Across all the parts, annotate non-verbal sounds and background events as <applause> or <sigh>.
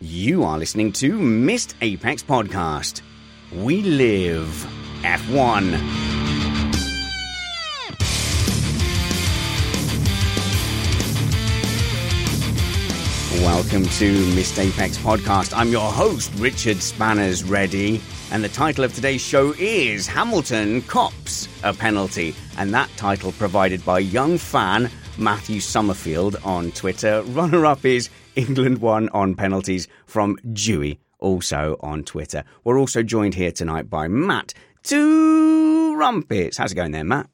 You are listening to Missed Apex Podcast. We live F1. Welcome to Missed Apex Podcast. I'm your host, Richard Spanners Ready, and the title of today's show is Hamilton Cops a Penalty, and that title provided by young fan Matthew Summerfield on Twitter. Runner up is England won on penalties from Dewey, also on Twitter. We're also joined here tonight by Matt Two Trumpets. How's it going there, Matt?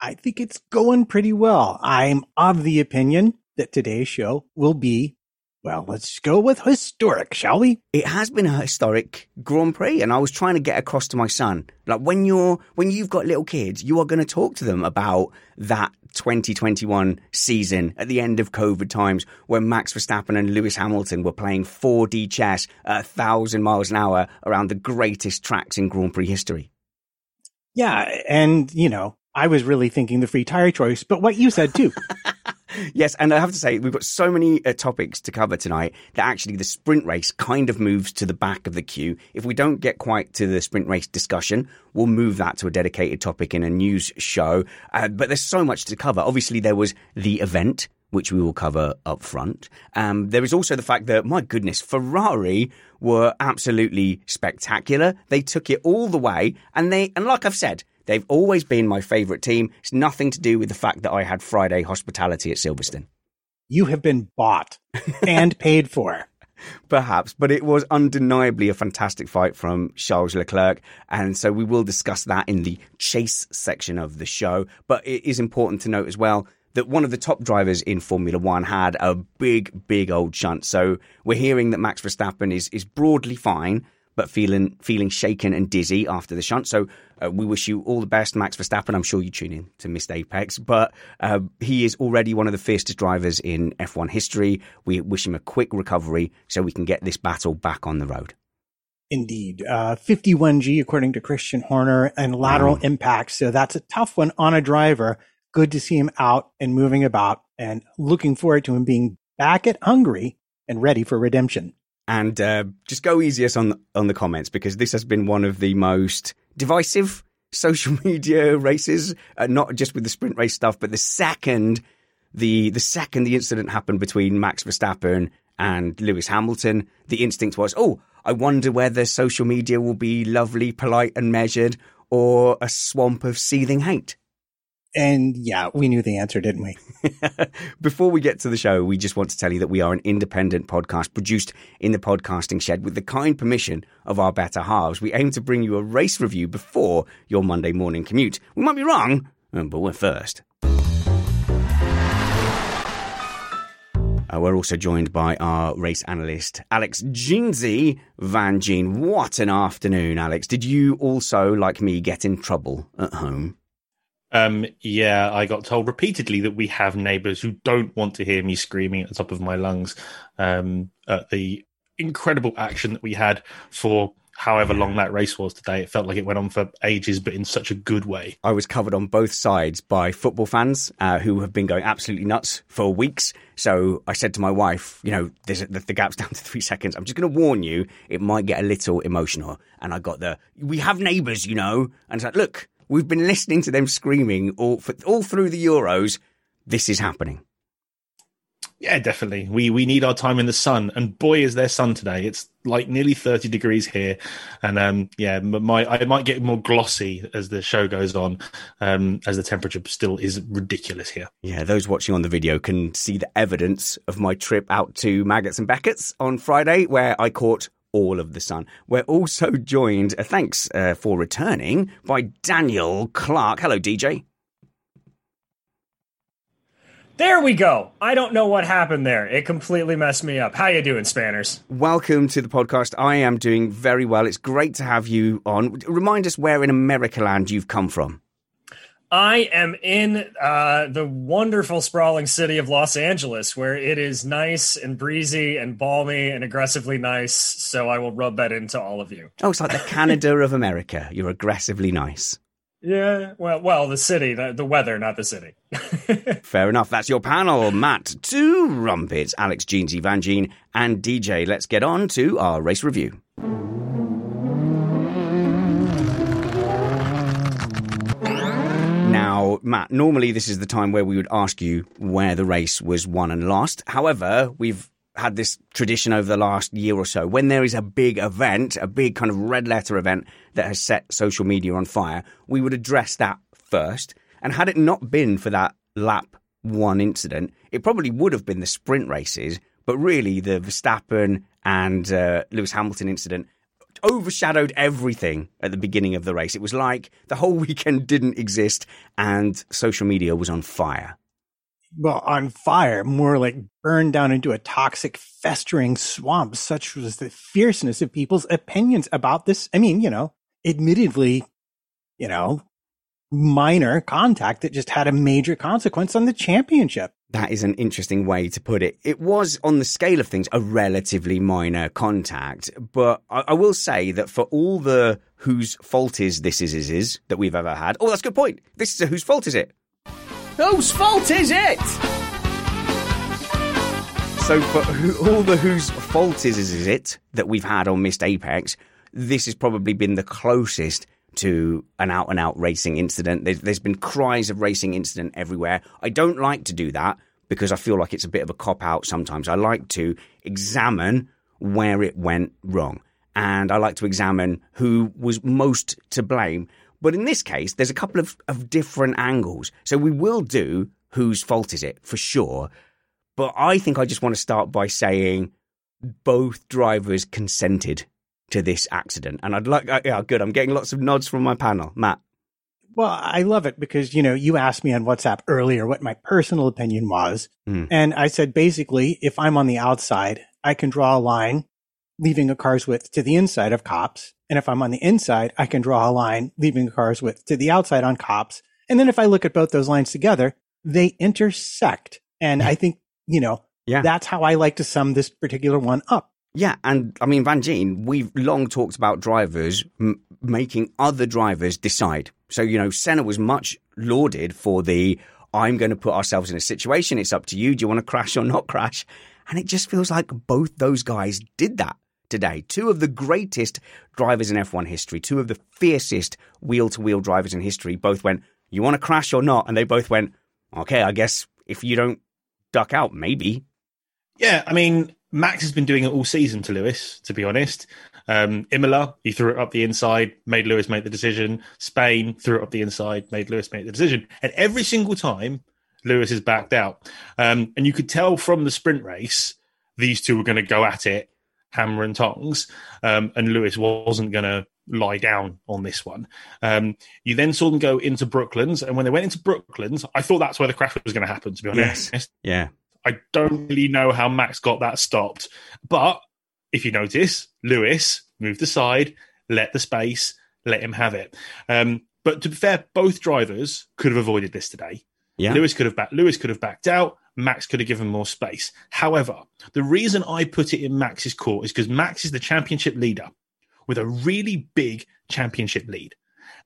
I think it's going pretty well. I'm of the opinion that today's show will be, well, let's go with historic, shall we? It has been a historic Grand Prix, and I was trying to get across to my son, like when you're when you've got little kids, you are going to talk to them about that 2021 season at the end of COVID times when Max Verstappen and Lewis Hamilton were playing 4D chess at a thousand miles an hour around the greatest tracks in Grand Prix history. Yeah, and you know, I was really thinking the free tire choice, but what you said too. <laughs> Yes, and I have to say, we've got so many uh, topics to cover tonight that actually the sprint race kind of moves to the back of the queue. If we don't get quite to the sprint race discussion, we'll move that to a dedicated topic in a news show. Uh, but there's so much to cover. Obviously, there was the event. Which we will cover up front. Um, there is also the fact that, my goodness, Ferrari were absolutely spectacular. They took it all the way, and they, and like I've said, They've always been my favourite team. It's nothing to do with the fact that I had Friday hospitality at Silverstone. You have been bought and <laughs> paid for. Perhaps, but it was undeniably a fantastic fight from Charles Leclerc. And so we will discuss that in the chase section of the show. But it is important to note as well that one of the top drivers in Formula One had a big, big old shunt. So we're hearing that Max Verstappen is, is broadly fine, but feeling feeling shaken and dizzy after the shunt. So uh, we wish you all the best, Max Verstappen. I'm sure you tune in to Missed Apex, but uh, he is already one of the fiercest drivers in F1 history. We wish him a quick recovery so we can get this battle back on the road. Indeed. Uh, 51G, according to Christian Horner, and lateral Mm. impact. So that's a tough one on a driver. Good to see him out and moving about and looking forward to him being back at Hungary and ready for redemption. And uh, just go easiest on on the comments because this has been one of the most divisive <laughs> social media races. Uh, not just with the sprint race stuff, but the second the the second the incident happened between Max Verstappen and Lewis Hamilton, the instinct was, oh, I wonder whether social media will be lovely, polite, and measured, or a swamp of seething hate. And yeah, we knew the answer, didn't we? <laughs> Before we get to the show, we just want to tell you that we are an independent podcast produced in the podcasting shed with the kind permission of our better halves. We aim to bring you a race review before your Monday morning commute. We might be wrong, um, but we're first. Uh, we're also joined by our race analyst, Alex Jeansy Van Gene. What an afternoon, Alex. Did you also, like me, get in trouble at home? Um, yeah, I got told repeatedly that we have neighbours who don't want to hear me screaming at the top of my lungs um, at the incredible action that we had for however long that race was today. It felt like it went on for ages, but in such a good way. I was covered on both sides by football fans uh, who have been going absolutely nuts for weeks. So I said to my wife, you know, the, the gap's <laughs> down to three seconds. I'm just going to warn you, it might get a little emotional. And I got the, we have neighbours, you know. And it's like, look, we've been listening to them screaming all, for, all through the Euros. This is happening. Yeah, definitely. We we need our time in the sun, and boy, is there sun today! It's like nearly thirty degrees here, and um, yeah, my I might get more glossy as the show goes on, um, as the temperature still is ridiculous here. Yeah, those watching on the video can see the evidence of my trip out to Maggotts and Becketts on Friday, where I caught all of the sun. We're also joined, uh, thanks uh, for returning, by Daniel Clark. Hello, DJ. There we go. I don't know what happened there. It completely messed me up. How you doing, Spanners? Welcome to the podcast. I am doing very well. It's great to have you on. Remind us where in America land you've come from. I am in uh, the wonderful sprawling city of Los Angeles, where it is nice and breezy and balmy and aggressively nice. So I will rub that into all of you. Oh, it's like the Canada of America. You're aggressively nice. Yeah, well, well, the city, the, the weather, not the city. <laughs> Fair enough. That's your panel, Matt, two trumpets, Alex, Jeansy, Van Gene, and DJ. Let's get on to our race review. Matt, normally this is the time where we would ask you where the race was won and lost. However, we've had this tradition over the last year or so. When there is a big event, a big kind of red letter event that has set social media on fire, we would address that first. And had it not been for that lap one incident, it probably would have been the sprint races. But really, the Verstappen and uh, Lewis Hamilton incident overshadowed everything at the beginning of the race. It was like the whole <laughs> weekend didn't exist and social media was on fire well, on fire, more like burned down into a toxic, festering swamp. Such was the fierceness of people's opinions about this. I mean, you know, admittedly, you know, minor contact that just had a major consequence on the championship. That is an interesting way to put it. It was, on the scale of things, a relatively minor contact. But I, I will say that for all the whose fault is this is is is that we've ever had, oh, that's a good point. This is a whose fault is it? Whose fault is it? So, for who, all the whose fault is, is it that we've had on Missed Apex, this has probably been the closest to an out and out racing incident. There's, there's been cries of racing incident everywhere. I don't like to do that because I feel like it's a bit of a cop out sometimes. I like to examine where it went wrong. And I like to examine who was most to blame. But in this case, there's a couple of, of different angles. So we will do whose fault is it for sure. But I think I just want to start by saying both drivers consented to this accident. And I'd like, yeah, good. I'm getting lots of nods from my panel. Matt. Well, I love it because, you know, you asked me on WhatsApp earlier what my personal opinion was. Mm. And I said, basically, if I'm on the outside, I can draw a line leaving a car's width to the inside of Copse. And if I'm on the inside, I can draw a line leaving a car's width to the outside on Copse. And then if I look at both those lines together, they intersect. And I think, you know, yeah. that's how I like to sum this particular one up. Yeah, and I mean, Van Gene, we've long talked about drivers m- making other drivers decide. So, you know, Senna was much lauded for the I'm going to put ourselves in a situation. It's up to you. Do you want to crash or not crash? And it just feels like both those guys did that today. Two of the greatest drivers in F1 history, two of the fiercest wheel to wheel drivers in history, both went, You want to crash or not? And they both went, Okay, I guess if you don't duck out, maybe. Yeah, I mean, Max has been doing it all season to Lewis, to be honest. Um, Imola, he threw it up the inside, made Lewis make the decision. Spain threw it up the inside, made Lewis make the decision. And every single time, Lewis is backed out. Um, and you could tell from the sprint race, these two were going to go at it hammer and tongs, um, and Lewis wasn't going to lie down on this one. Um, you then saw them go into Brooklands, and when they went into Brooklands, I thought that's where the crash was going to happen. To be honest, yes. yeah, I don't really know how Max got that stopped, but if you notice, Lewis moved aside, let the space, let him have it. Um, But to be fair, both drivers could have avoided this today. Yeah. Lewis could have backed. Lewis could have backed out. Max could have given more space. However, the reason I put it in Max's court is because Max is the championship leader with a really big championship lead.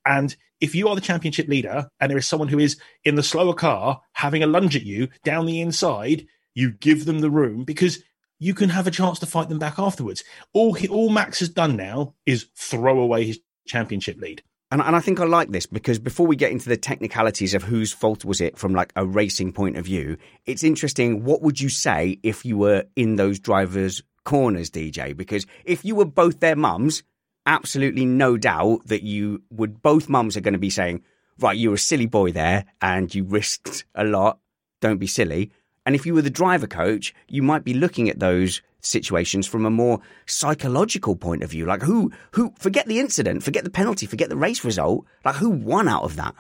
And if you are the championship leader and there is someone who is in the slower car having a lunge at you down the inside, you give them the room because you can have a chance to fight them back afterwards. All he, all Max has done now is throw away his championship lead. And, and I think I like this because before we get into the technicalities of whose fault was it from like a racing point of view, it's interesting. What would you say if you were in those drivers' corners, DJ? Because if you were both their mums, absolutely no doubt that you would, both mums are going to be saying, right, you're a silly boy there and you risked a lot. Don't be silly. And if you were the driver coach, you might be looking at those situations from a more psychological point of view. Like who, who, forget the incident, forget the penalty, forget the race result. Like who won out of that?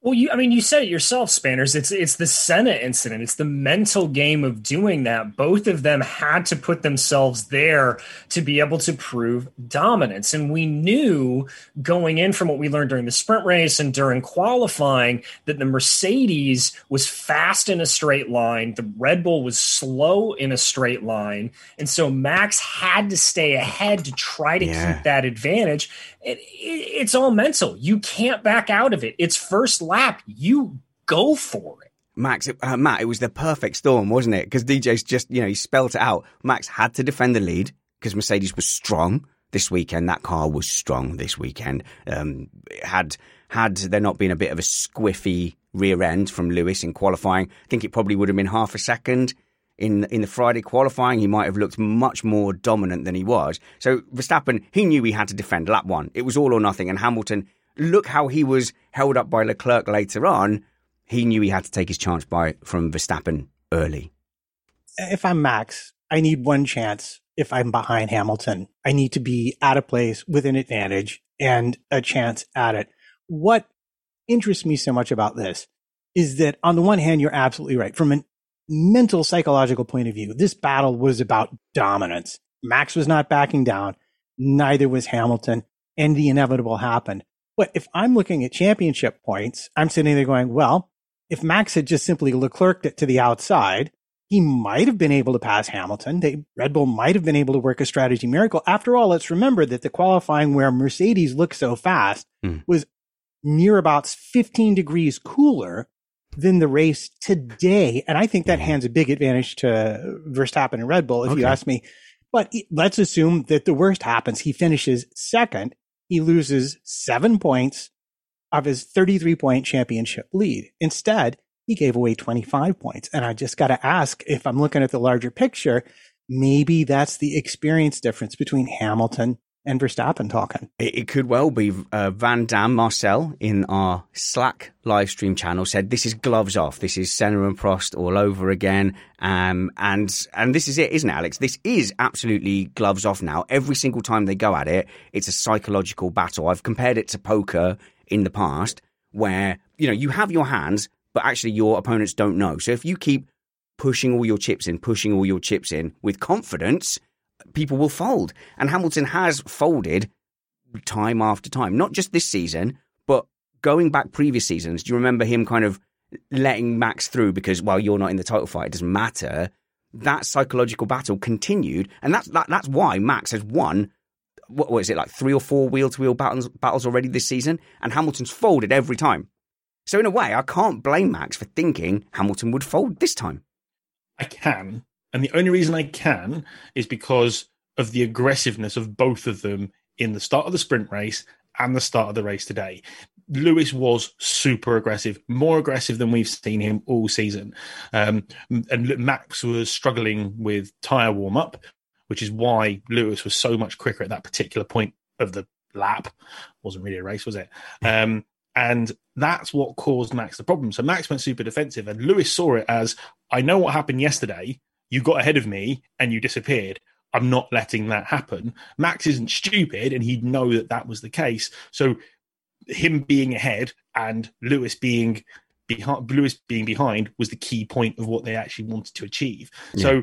Well, you, I mean, you said it yourself, Spanners. It's it's the Senna incident. It's the mental game of doing that. Both of them had to put themselves there to be able to prove dominance. And we knew going in from what we learned during the sprint race and during qualifying that the Mercedes was fast in a straight line, the Red Bull was slow in a straight line, and so Max had to stay ahead to try to Yeah. keep that advantage. It, it, it's all mental. You can't back out of it. It's first lap. You go for it. Max, uh, Matt, it was the perfect storm, wasn't it? Because DJ's just, you know, he spelt it out. Max had to defend the lead because Mercedes was strong this weekend. That car was strong this weekend. Um, had had there not been a bit of a squiffy rear end from Lewis in qualifying, I think it probably would have been half a second. In in the Friday qualifying, he might have looked much more dominant than he was. So Verstappen, he knew he had to defend lap one. It was all or nothing. And Hamilton, look how he was held up by Leclerc later on he knew he had to take his chance by from Verstappen early. if I'm Max, I need one chance. If I'm behind Hamilton, I need to be at a place with an advantage and a chance at it. What interests me so much about this is that on the one hand, you're absolutely right. From a mental psychological point of view, this battle was about dominance. Max was not backing down. Neither was Hamilton and the inevitable happened. But if I'm looking at championship points, I'm sitting there going, well, if Max had just simply Leclerc'd it to the outside, he might have been able to pass Hamilton. They, Red Bull might have been able to work a strategy miracle. After all, let's remember that the qualifying where Mercedes looked so fast Mm. was near about 15 degrees cooler than the race today. And I think that mm-hmm. hands a big advantage to Verstappen and Red Bull, if you ask me. But let's assume that the worst happens. He finishes second. He loses seven points of his 33 point championship lead. Instead, he gave away 25 points. And I just got to ask if I'm looking at the larger picture, maybe that's the experience difference between Hamilton and Verstappen talking. It, it could well be uh, Van Dam Marcel in our Slack live stream channel said this is gloves off. This is Senna and Prost all over again. Um, and and this is it, isn't it, Alex? This is absolutely gloves off now. Every single time they go at it, it's a psychological battle. I've compared it to poker in the past, where you know you have your hands, but actually your opponents don't know. So if you keep pushing all your chips in, pushing all your chips in with confidence, people will fold. And Hamilton has folded time after time, not just this season, but going back previous seasons. Do you remember him kind of letting Max through because, well, you're not in the title fight, it doesn't matter? That psychological battle continued, and that's that, that's why Max has won. What was it like three or four wheel to wheel battles battles already this season, and Hamilton's folded every time. So in a way, I can't blame Max for thinking Hamilton would fold this time. I can. And the only reason I can is because of the aggressiveness of both of them in the start of the sprint race and the start of the race today. Lewis was super aggressive, more aggressive than we've seen him all season. Um, and Max was struggling with tyre warm up, which is why Lewis was so much quicker at that particular point of the lap. Wasn't really a race, was it? Um, and that's what caused Max the problem. So Max went super defensive, and Lewis saw it as I know what happened yesterday. You got ahead of me and you disappeared. I'm not letting that happen. Max isn't stupid, and he'd know that that was the case. So him being ahead and Lewis being behind, Lewis being behind was the key point of what they actually wanted to achieve. So,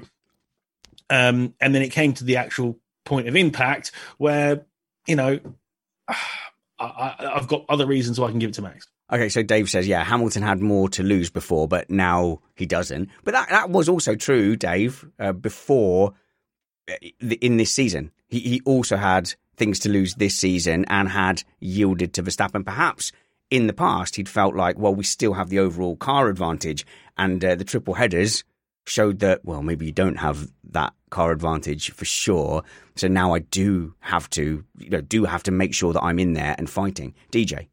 um, and then it came to the actual point of impact where you know <sighs> I, have got other reasons why I can give it to Max. Okay, so Dave says, yeah, Hamilton had more to lose before, but now he doesn't. But that, that was also true, Dave, uh, before uh, in this season. He, he also had things to lose this season and had yielded to Verstappen. Perhaps in the past, he'd felt like, well, we still have the overall car advantage. And uh, the triple headers showed that, well, maybe you don't have that car advantage for sure. So now I do have to, you know, do have to make sure that I'm in there and fighting. DJ.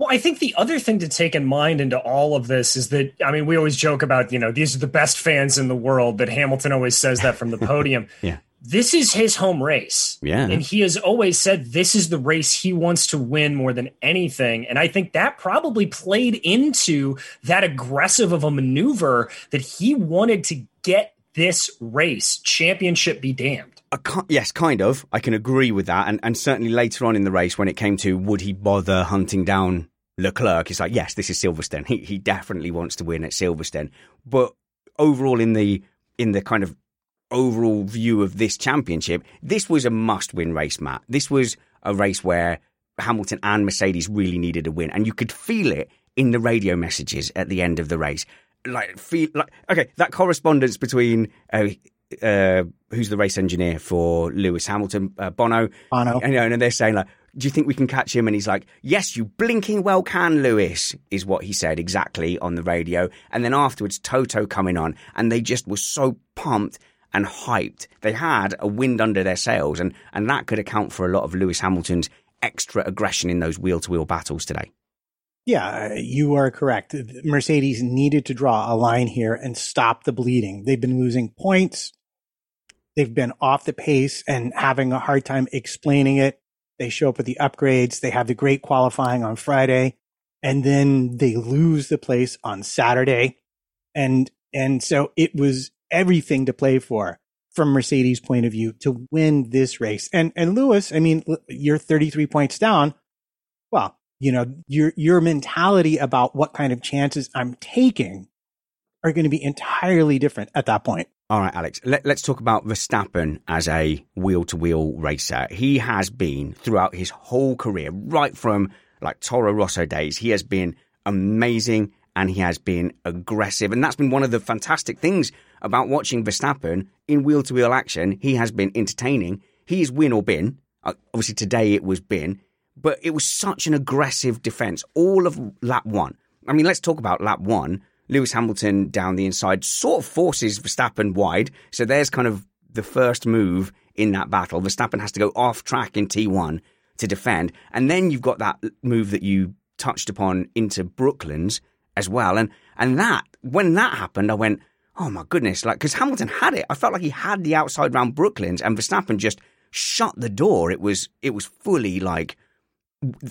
Well, I think the other thing to take in mind into all of this is that, I mean, we always joke about, you know, these are the best fans in the world, that Hamilton always says that from the <laughs> podium. yeah this is his home race. Yeah. And he has always said this is the race he wants to win more than anything. And I think that probably played into that aggressive of a maneuver that he wanted to get this race championship be damned. yes, kind of. I can agree with that. And, and certainly later on in the race, when it came to would he bother hunting down Leclerc, is like, yes, this is Silverstone. He, he definitely wants to win at Silverstone. But overall, in the in the kind of overall view of this championship, this was a must win race, Matt. This was a race where Hamilton and Mercedes really needed a win. And you could feel it in the radio messages at the end of the race. Like, feel like, okay, that correspondence between, uh, uh, who's the race engineer for Lewis Hamilton, uh, Bono. Bono. And, and they're saying, like, do you think we can catch him? And he's like, yes, you blinking well can, Lewis, is what he said exactly on the radio. And then afterwards, Toto coming on, and they just were so pumped and hyped. They had a wind under their sails, and, and that could account for a lot of Lewis Hamilton's extra aggression in those wheel to wheel battles today. Yeah, you are correct. Mercedes needed to draw a line here and stop the bleeding. They've been losing points. They've been off the pace and having a hard time explaining it. They show up with the upgrades. They have the great qualifying on Friday and then they lose the place on Saturday. And, and so it was everything to play for from Mercedes' point of view to win this race. And and Lewis, I mean, you're 33 points down. Well, you know, your your mentality about what kind of chances I'm taking are going to be entirely different at that point. All right, Alex, let, us talk about Verstappen as a wheel to wheel racer. He has been throughout his whole career, right from like Toro Rosso days, he has been amazing and he has been aggressive. And that's been one of the fantastic things about watching Verstappen in wheel to wheel action. He has been entertaining. He is win or bin. Uh, obviously, today it was bin, but it was such an aggressive defense all of lap one. I mean, let's talk about lap one. Lewis Hamilton down the inside sort of forces Verstappen wide. So there's kind of the first move in that battle. Verstappen has to go off track in T1 to defend. And then you've got that move that you touched upon into Brooklands as well. And and that when that happened, I went, oh my goodness, like because Hamilton had it. I felt like he had the outside round Brooklands, and Verstappen just shut the door. It was it was fully like,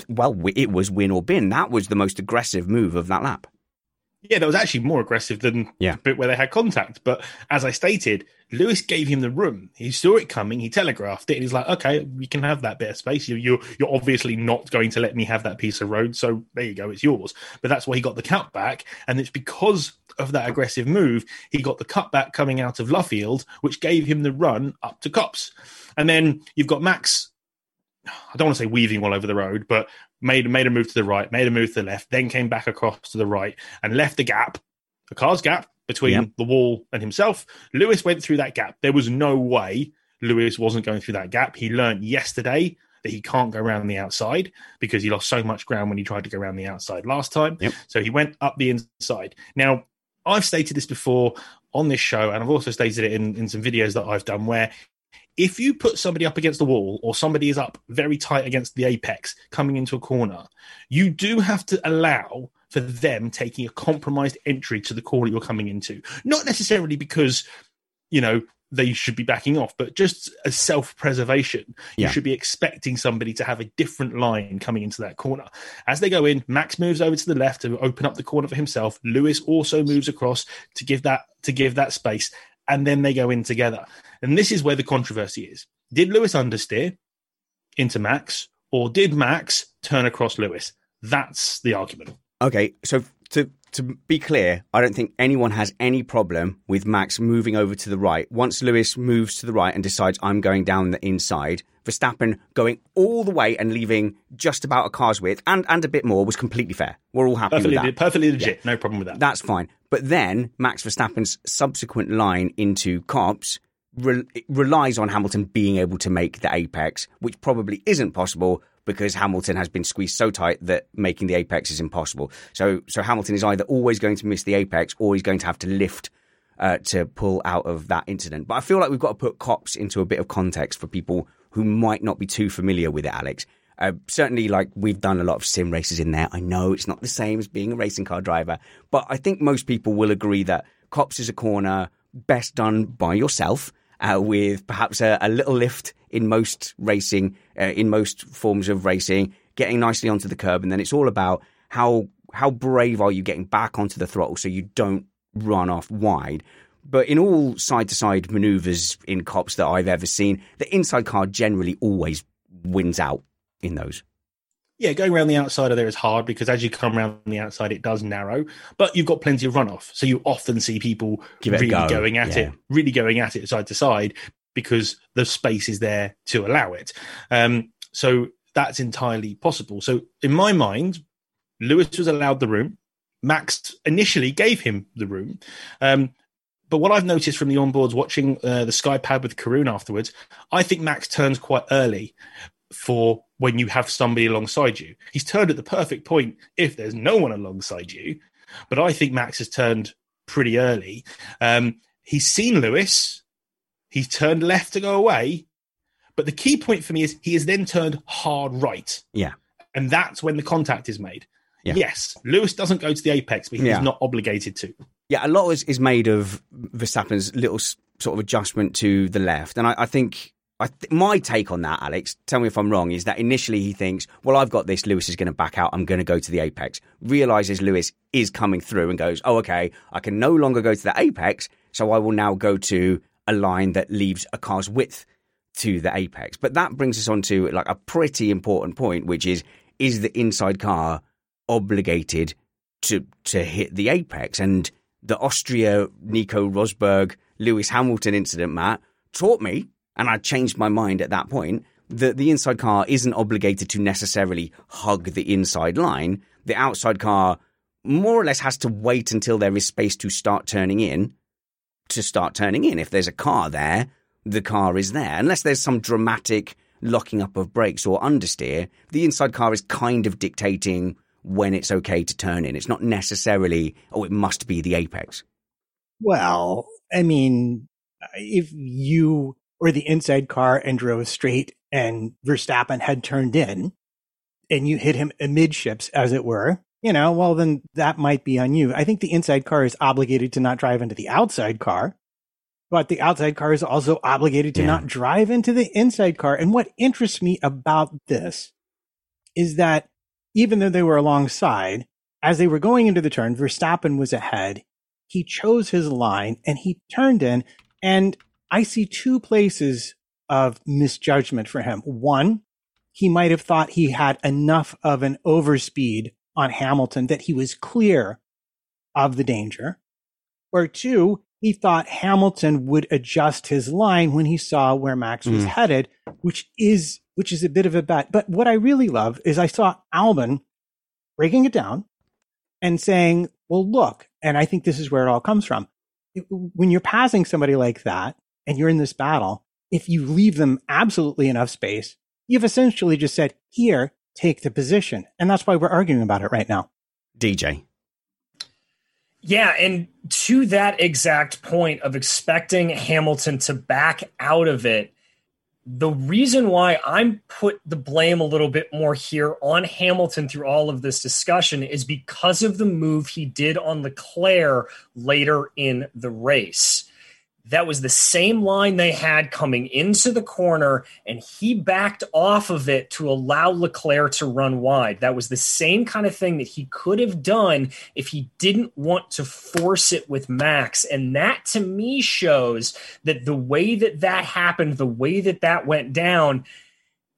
well, it was win or bin. That was the most aggressive move of that lap. Yeah, that was actually more aggressive than yeah. the bit where they had contact. But as I stated, Lewis gave him the room. He saw it coming. He telegraphed it. And he's like, "Okay, we can have that bit of space. You, you're you're obviously not going to let me have that piece of road. So there you go, it's yours." But that's why he got the cut back, and it's because of that aggressive move he got the cut back coming out of Luffield, which gave him the run up to Copse. And then you've got Max I don't want to say weaving all over the road, but made made a move to the right, made a move to the left, then came back across to the right and left the gap, the car's gap between yep. the wall and himself. Lewis went through that gap. There was no way Lewis wasn't going through that gap. He learned yesterday that he can't go around the outside because he lost so much ground when he tried to go around the outside last time. Yep. So he went up the inside. Now, I've stated this before on this show, and I've also stated it in, in some videos that I've done where if you put somebody up against the wall or somebody is up very tight against the apex coming into a corner, you do have to allow for them taking a compromised entry to the corner you're coming into. Not necessarily because, you know, they should be backing off, but just as self preservation, you should be expecting somebody to have a different line coming into that corner. As they go in, Max moves over to the left to open up the corner for himself. Lewis also moves across to give that to give that space, and then they go in together. And this is where the controversy is. Did Lewis understeer into Max, or did Max turn across Lewis? That's the argument. Okay, so to to be clear, I don't think anyone has any problem with Max moving over to the right. Once Lewis moves to the right and decides I'm going down the inside, Verstappen going all the way and leaving just about a car's width and, and a bit more was completely fair. We're all happy perfectly, with that. Perfectly legit. Yeah. No problem with that. That's fine. But then Max Verstappen's subsequent line into Copse re- relies on Hamilton being able to make the apex, which probably isn't possible because Hamilton has been squeezed so tight that making the apex is impossible. So, so Hamilton is either always going to miss the apex or he's going to have to lift uh, to pull out of that incident. But I feel like we've got to put Copse into a bit of context for people who might not be too familiar with it, Alex. Uh, certainly, like we've done a lot of sim races in there. I know it's not the same as being a racing car driver, but I think most people will agree that Copse is a corner best done by yourself uh, with perhaps a, a, little lift in most racing, uh, in most forms of racing, getting nicely onto the curb, and then it's all about how how brave are you getting back onto the throttle so you don't run off wide. But in all side to side maneuvers in Copse that I've ever seen, the inside car generally always wins out in those. Yeah, going around the outside of there is hard because as you come around the outside, it does narrow, but you've got plenty of runoff. So you often see people really go. going at yeah. it, really going at it side to side because the space is there to allow it. Um, so that's entirely possible. So in my mind, Lewis was allowed the room. Max initially gave him the room. Um, but what I've noticed from the onboards watching uh, the Sky Pad with Karun afterwards, I think Max turns quite early for when you have somebody alongside you. He's turned at the perfect point if there's no one alongside you. But I think Max has turned pretty early. Um, he's seen Lewis. He's turned left to go away. But the key point for me is he has then turned hard right. Yeah. And that's when the contact is made. Yeah. Yes, Lewis doesn't go to the apex, but he's yeah. not obligated to. Yeah, a lot is, is made of Verstappen's little sort of adjustment to the left. And I, I think Th- my take on that, Alex, tell me if I'm wrong, is that initially he thinks, well, I've got this. Lewis is going to back out. I'm going to go to the apex. Realizes Lewis is coming through and goes, oh, okay, I can no longer go to the apex. So I will now go to a line that leaves a car's width to the apex. But that brings us on to like a pretty important point, which is, is the inside car obligated to, to hit the apex? And the Austria, Nico Rosberg, Lewis Hamilton incident, Matt, taught me and I changed my mind at that point, that the inside car isn't obligated to necessarily hug the inside line. The outside car more or less has to wait until there is space to start turning in to start turning in. If there's a car there, the car is there. Unless there's some dramatic locking up of brakes or understeer, the inside car is kind of dictating when it's okay to turn in. It's not necessarily, oh, it must be the apex. Well, I mean, if you or the inside car and drove straight and Verstappen had turned in and you hit him amidships, as it were, you know, well, then that might be on you. I think the inside car is obligated to not drive into the outside car, but the outside car is also obligated to yeah. not drive into the inside car. And what interests me about this is that even though they were alongside, as they were going into the turn, Verstappen was ahead. He chose his line and he turned in. And I see two places of misjudgment for him. One, he might have thought he had enough of an overspeed on Hamilton that he was clear of the danger. Or two, he thought Hamilton would adjust his line when he saw where Max was mm. headed, which is which is a bit of a bet. But what I really love is I saw Albon breaking it down and saying, "Well, look," and I think this is where it all comes from. When you're passing somebody like that, and you're in this battle, if you leave them absolutely enough space, you've essentially just said, here, take the position. And that's why we're arguing about it right now. DJ. Yeah, and to that exact point of expecting Hamilton to back out of it, the reason why I'm put the blame a little bit more here on Hamilton through all of this discussion is because of the move he did on Leclerc later in the race that was the same line they had coming into the corner, and he backed off of it to allow Leclerc to run wide. That was the same kind of thing that he could have done if he didn't want to force it with Max. And that to me shows that the way that that happened, the way that that went down,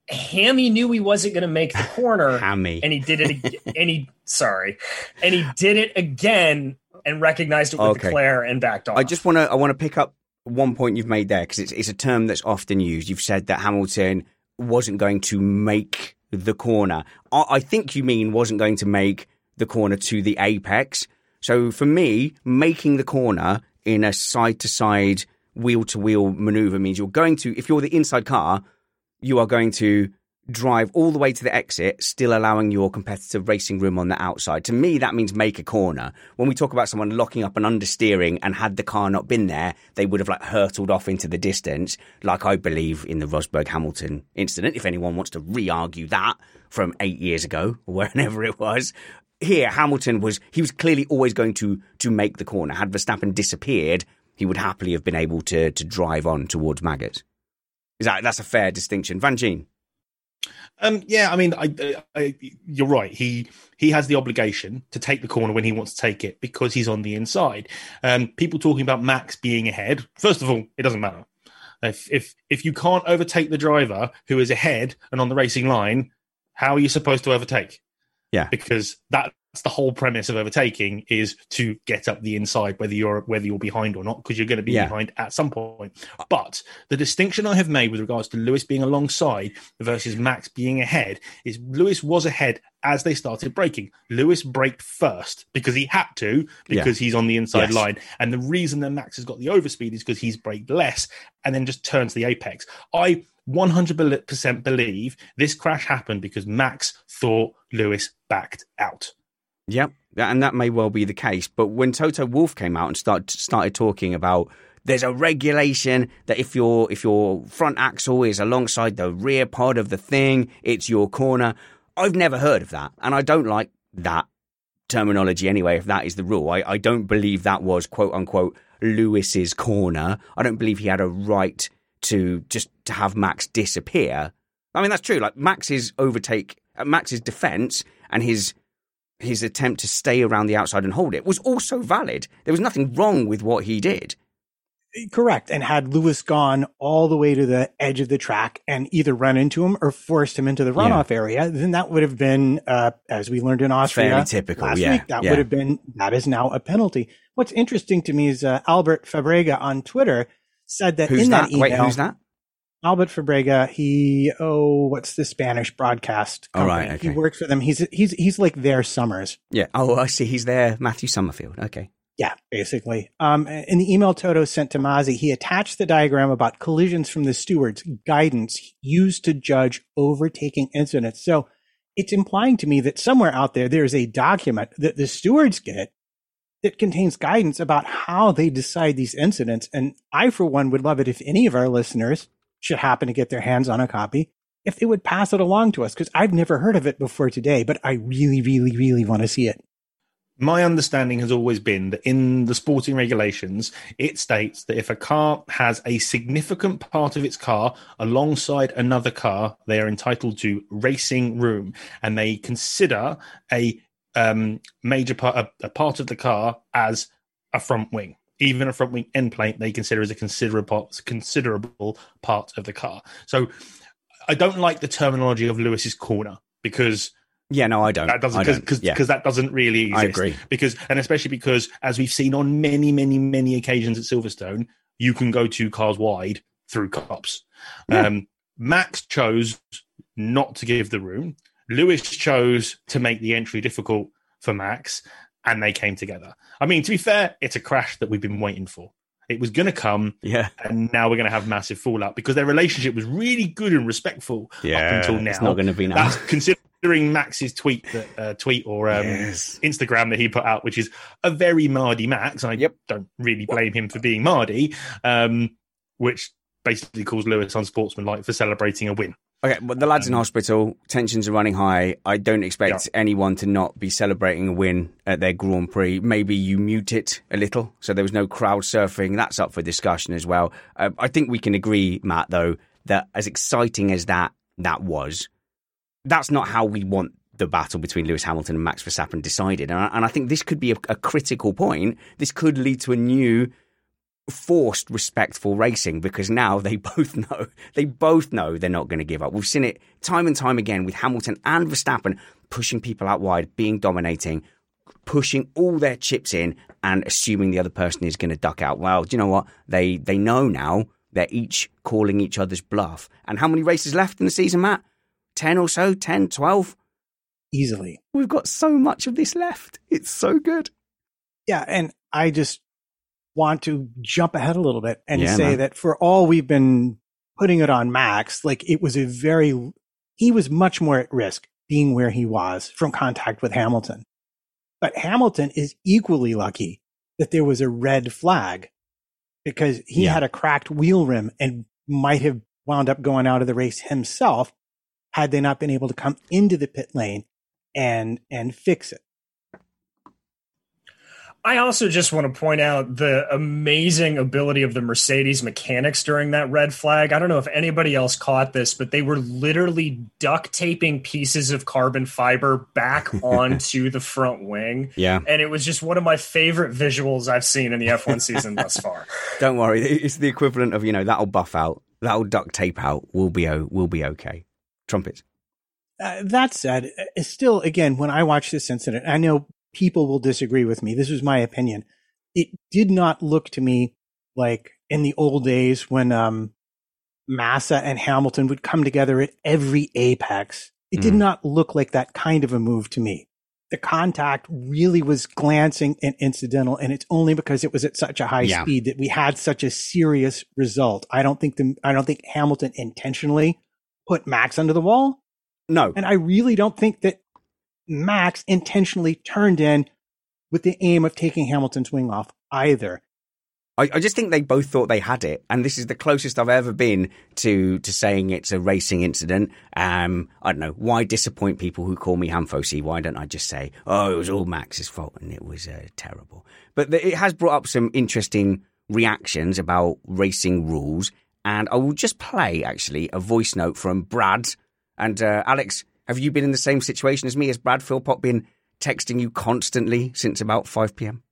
Hammy knew he wasn't going to make the corner. <sighs> Hammy. And he did it. again. <laughs> and he, sorry. And he did it again and recognized it with Okay. Claire and backed off. I just want to I want to pick up one point you've made there because it's it's a term that's often used. You've said that Hamilton wasn't going to make the corner. I, I think you mean wasn't going to make the corner to the apex. So for me, making the corner in a side to side, wheel to wheel maneuver means you're going to if you're the inside car, you are going to drive all the way to the exit, still allowing your competitor racing room on the outside. To me, that means make a corner. When we talk about someone locking up and understeering, and had the car not been there, they would have like hurtled off into the distance, like I believe in the Rosberg Hamilton incident. If anyone wants to re-argue that from eight years ago or whenever it was. Here, Hamilton was he was clearly always going to to make the corner. Had Verstappen disappeared, he would happily have been able to to drive on towards Maggotts. Is that that's a fair distinction, Van Gene? Um, yeah, I mean, I, I, you're right. He he has the obligation to take the corner when he wants to take it because he's on the inside. Um, people talking about Max being ahead. First of all, it doesn't matter. If if if you can't overtake the driver who is ahead and on the racing line, how are you supposed to overtake? Yeah. because that's the whole premise of overtaking is to get up the inside, whether you're whether you're behind or not, because you're going to be Yeah. behind at some point. But the distinction I have made with regards to Lewis being alongside versus Max being ahead is Lewis was ahead as they started braking. Lewis braked first because he had to, Yeah. because he's on the inside Yes. line. And the reason that Max has got the overspeed is because he's braked less and then just turns the apex. I 100% believe this crash happened because Max thought Lewis backed out. Yep, and that may well be the case. But when Toto Wolff came out and start, started talking about there's a regulation that if your if your front axle is alongside the rear pod of the thing, it's your corner. I've never heard of that, and I don't like that terminology anyway. If that is the rule, I, I don't believe that was quote unquote Lewis's corner. I don't believe he had a right to just to have Max disappear. I mean that's true. Like Max's overtake, uh, Max's defense, and his his attempt to stay around the outside and hold it was also valid. There was nothing wrong with what he did. Correct. And had Lewis gone all the way to the edge of the track and either run into him or forced him into the runoff area, then that would have been, uh, as we learned in Austria Fairly typical, last yeah, week, that yeah. would have been, that is now a penalty. What's interesting to me is uh, Albert Fabrega on Twitter said that Who's in that? that, email, Wait, who's that? Albert Fabrega, he, oh, what's the Spanish broadcast Oh, company? right, He works for them. He's, he's, he's like their Summers. Yeah. Oh, I see. He's there. Matthew Summerfield. Okay. Yeah, basically. Um, in the email Toto sent to Masi, he attached the diagram about collisions from the stewards, guidance used to judge overtaking incidents. So it's implying to me that somewhere out there, there's a document that the stewards get that contains guidance about how they decide these incidents. And I, for one, would love it if any of our listeners should happen to get their hands on a copy, if they would pass it along to us, because I've never heard of it before today, but I really, really, really want to see it. My understanding has always been that in the sporting regulations, it states that if a car has a significant part of its car alongside another car, they are entitled to racing room and they consider a um, major part, a, a part of the car as a front wing. Even a front wing end plate, they consider as a considerable, considerable part of the car. So I don't like the terminology of Lewis's corner because Yeah. No, I don't. that doesn't because because yeah. that doesn't really exist. I agree. because and especially because as we've seen on many many many occasions at Silverstone, you can go two cars wide through Copse. Yeah. Um, Max chose not to give the room. Lewis chose to make the entry difficult for Max, and they came together. I mean, to be fair, it's a crash that we've been waiting for. It was going to come, Yeah. and now we're going to have massive fallout because their relationship was really good and respectful Yeah. up until now. It's not going to be now. That's <laughs> considering Max's tweet that uh, tweet or um, Yes. Instagram that he put out, which is a very Mardy Max. I Yep. don't really blame him for being Mardy, um, which basically calls Lewis unsportsmanlike for celebrating a win. Okay, but the lad's in Um, hospital. Tensions are running high. I don't expect anyone to not be celebrating a win at their Grand Prix. Maybe you mute it a little so there was no crowd surfing. That's up for discussion as well. Uh, I think we can agree, Matt, though, that as exciting as that that was, that's not how we want the battle between Lewis Hamilton and Max Verstappen decided. And I, and I think this could be a, a critical point. This could lead to a new forced respectful racing because now they <laughs> both know they both know they're not going to give up. We've seen it time and time again with Hamilton and Verstappen pushing people out wide, being dominating, pushing all their chips in and assuming the other person is going to duck out. Well, do you know what? They they know now. They're each calling each other's bluff. And how many races left in the season, Matt? 10 or so? 10, 12? Easily. We've got so much of this left. It's so good. Yeah, and I just want to jump ahead a little bit and Yeah, say man. that for all we've been putting it on Max, like it was a very, he was much more at risk being where he was from contact with Hamilton. But Hamilton is equally lucky that there was a red flag because he Yeah. had a cracked wheel rim and might have wound up going out of the race himself had they not been able to come into the pit lane and and fix it. I also just want to point out the amazing ability of the Mercedes mechanics during that red flag. I don't know if anybody else caught this, but they were literally duct taping pieces of carbon fiber back <laughs> onto the front wing. Yeah. And it was just one of my favorite visuals I've seen in the F1 season thus far. <laughs> Don't worry. It's the equivalent of, you know, that'll buff out, that'll duct tape out. We'll be, o- we'll be okay. Trumpets. Uh, that said, still, again, when I watch this incident, I know people will disagree with me. This is my opinion. It did not look to me like in the old days when um, Massa and Hamilton would come together at every apex. It did Mhm. not look like that kind of a move to me. The contact really was glancing and incidental, and it's only because it was at such a high Yeah. speed that we had such a serious result. I don't think the I don't think Hamilton intentionally put Max under the wall. No. And I really don't think that Max intentionally turned in with the aim of taking Hamilton's wing off either. I, I just think they both thought they had it, and this is the closest I've ever been to to saying it's a racing incident. Um, I don't know why disappoint people who call me Hamfosi. Why don't I just say, "Oh, it was all Max's fault and it was uh, terrible"? But the, it has brought up some interesting reactions about racing rules, and I will just play actually a voice note from Brad and uh, Alex. Have you been in the same situation as me? Has Brad Philpott been texting you constantly since about five p.m.?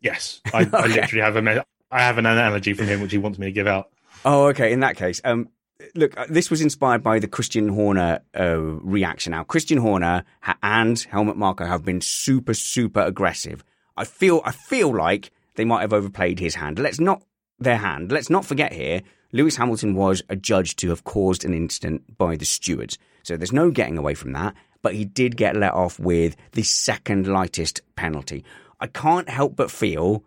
Yes, <laughs> I, I literally have a me- I have an analogy from him which he wants me to give out. Oh, okay. In that case, um, look, uh, this was inspired by the Christian Horner uh, reaction. Now, Christian Horner ha- and Helmut Marko have been super, super aggressive. I feel, I feel like they might have overplayed his hand. Let's not their hand. Let's not forget here. Lewis Hamilton was adjudged to have caused an incident by the stewards, so there's no getting away from that. But he did get let off with the second lightest penalty. I can't help but feel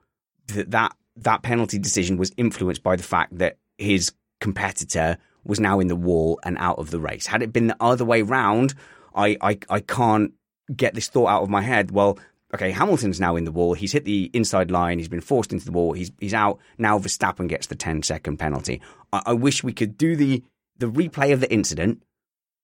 that that that penalty decision was influenced by the fact that his competitor was now in the wall and out of the race. Had it been the other way round, I, I, I can't get this thought out of my head. Well, okay, Hamilton's now in the wall. He's hit the inside line. He's been forced into the wall. He's he's out. Now Verstappen gets the 10 second penalty. I, I wish we could do the the replay of the incident,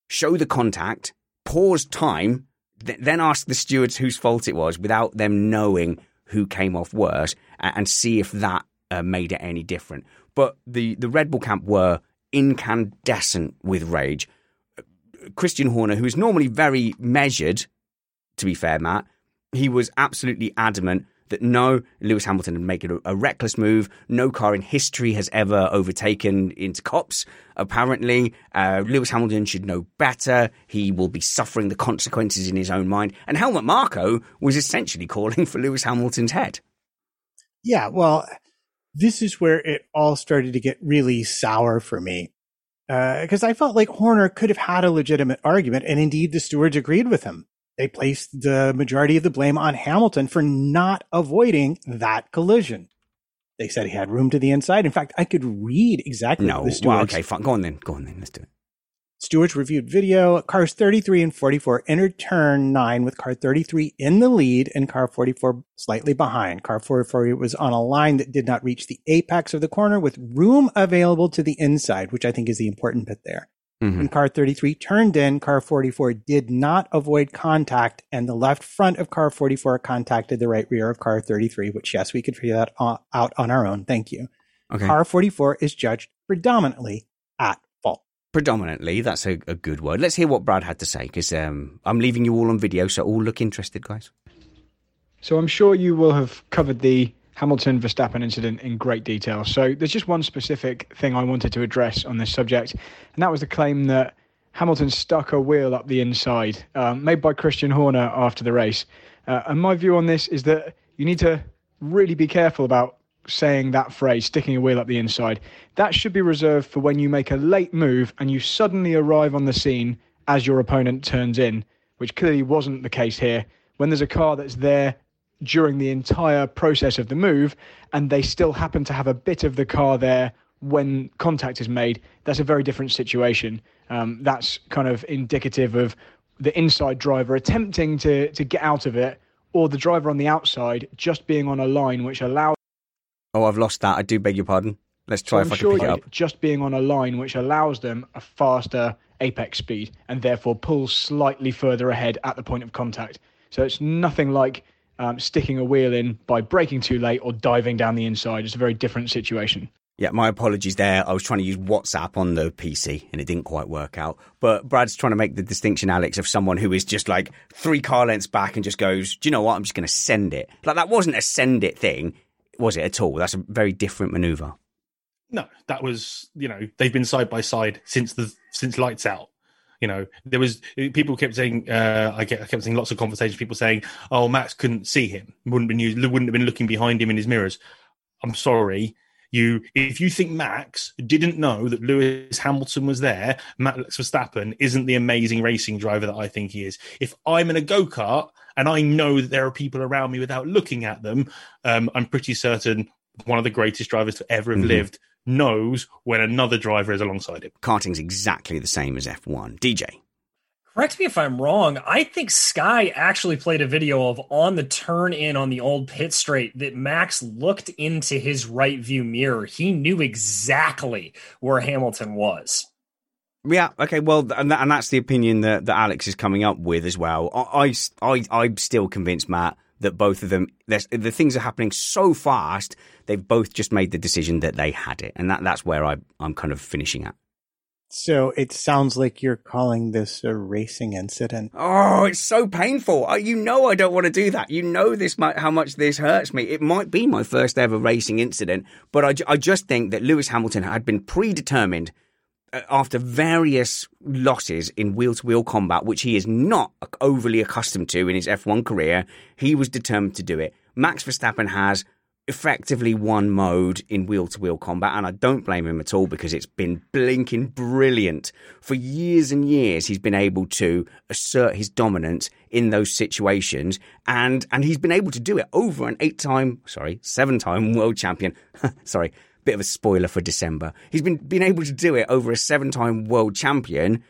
show the contact, pause time, th- then ask the stewards whose fault it was without them knowing who came off worse and, and see if that uh, made it any different. But the, the Red Bull camp were incandescent with rage. Christian Horner, who is normally very measured, to be fair, Matt, he was absolutely adamant that no, Lewis Hamilton had made a, a reckless move. No car in history has ever overtaken into Copse. Apparently, uh, Lewis Hamilton should know better. He will be suffering the consequences in his own mind. And Helmut Marko was essentially calling for Lewis Hamilton's head. Yeah, well, this is where it all started to get really sour for me. Because I felt like Horner could have had a legitimate argument, and indeed the stewards agreed with him. They placed the majority of the blame on Hamilton for not avoiding that collision. They said he had room to the inside. In fact, I could read exactly No, the stewards well, okay, fine. Go on then. Go on then. Let's do it. Stewards reviewed video. Cars 33 and 44 entered turn 9 with car 33 in the lead and car 44 slightly behind. Car 44 was on a line that did not reach the apex of the corner with room available to the inside, which I think is the important bit there. Mhm. When car 33 turned in, car 44 did not avoid contact, and the left front of car 44 contacted the right rear of car 33, which, yes, we could figure that out on our own. Thank you. Okay. Car 44 is judged predominantly at fault. Predominantly, that's a, a good word. Let's hear what Brad had to say because um, I'm leaving you all on video, so all look interested, guys. So I'm sure you will have covered the Hamilton Verstappen incident in great detail. So there's just one specific thing I wanted to address on this subject, and that was the claim that Hamilton stuck a wheel up the inside, um, made by Christian Horner after the race. Uh, and my view on this is that you need to really be careful about saying that phrase, sticking a wheel up the inside. That should be reserved for when you make a late move and you suddenly arrive on the scene as your opponent turns in, which clearly wasn't the case here. When there's a car that's there during the entire process of the move and they still happen to have a bit of the car there when contact is made, that's a very different situation. Um, that's kind of indicative of the inside driver attempting to, to get out of it or the driver on the outside just being on a line which allows Oh, I've lost that. I do beg your pardon. Let's try so if I can pick it up. Just being on a line which allows them a faster apex speed and therefore pulls slightly further ahead at the point of contact. So it's nothing like um, sticking a wheel in by braking too late or diving down the inside. It's a very different situation. Yeah, my apologies there. I was trying to use WhatsApp on the PC and it didn't quite work out. But Brad's trying to make the distinction, Alex, of someone who is just like three car lengths back and just goes, Do you know what? I'm just going to send it. Like that wasn't a send it thing, was it at all? That's a very different maneuver. No, that was, you know, they've been side by side since the since lights out. You know, there was people kept saying, uh, I, kept, I kept seeing lots of conversations. People saying, "Oh, Max couldn't see him, wouldn't been wouldn't have been looking behind him in his mirrors." I'm sorry, you if you think Max didn't know that Lewis Hamilton was there, Max Verstappen isn't the amazing racing driver that I think he is. If I'm in a go kart and I know that there are people around me without looking at them, um, I'm pretty certain one of the greatest drivers to ever have mm-hmm. lived knows when another driver is alongside him. Karting's exactly the same as F1. DJ. Correct me if I'm wrong. I think Sky actually played a video of on the turn in on the old pit straight that Max looked into his right view mirror. He knew exactly where Hamilton was. Yeah. Okay. Well, and, that, and that's the opinion that, that Alex is coming up with as well. I, I, I, am still convinced, Matt, that both of them, the things are happening so fast. They've both just made the decision that they had it, and that, that's where I, I'm kind of finishing at. So it sounds like you're calling this a racing incident. Oh, it's so painful. You know I don't want to do that. You know this might, how much this hurts me. It might be my first ever racing incident, but I, I just think that Lewis Hamilton had been predetermined after various losses in wheel to wheel combat, which he is not overly accustomed to in his F1 career. He was determined to do it. Max Verstappen has effectively one mode in wheel to wheel combat, and I don't blame him at all because it's been blinking brilliant. For years and years, he's been able to assert his dominance in those situations, and and he's been able to do it over an eight time, sorry, seven time world champion. <laughs> sorry, bit of a spoiler for December. He's been been able to do it over a seven time world champion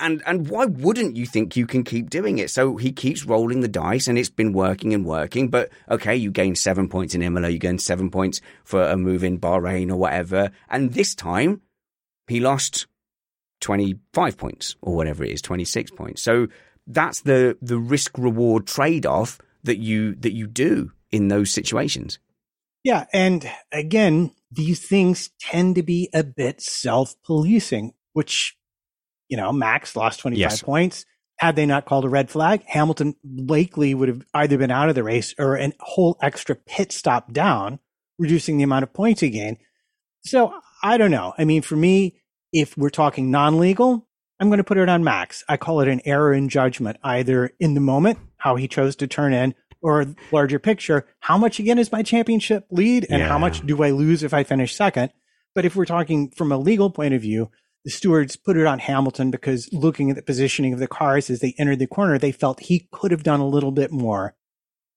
and and why wouldn't you think you can keep doing it? So he keeps rolling the dice, and it's been working and working. But okay, you gain seven points in Imola, you gain seven points for a move in Bahrain or whatever, and this time he lost twenty five points or whatever it is, twenty six points. So that's the the risk reward trade off that you that you do in those situations. Yeah, and again, these things tend to be a bit self policing, which you know, Max lost 25 yes. points. Had they not called a red flag, Hamilton likely would have either been out of the race or a whole extra pit stop down, reducing the amount of points he gained. So I don't know. I mean, for me, if we're talking non legal, I'm going to put it on Max. I call it an error in judgment, either in the moment, how he chose to turn in, or larger picture, how much again is my championship lead and yeah. how much do I lose if I finish second? But if we're talking from a legal point of view, the stewards put it on Hamilton because looking at the positioning of the cars as they entered the corner, they felt he could have done a little bit more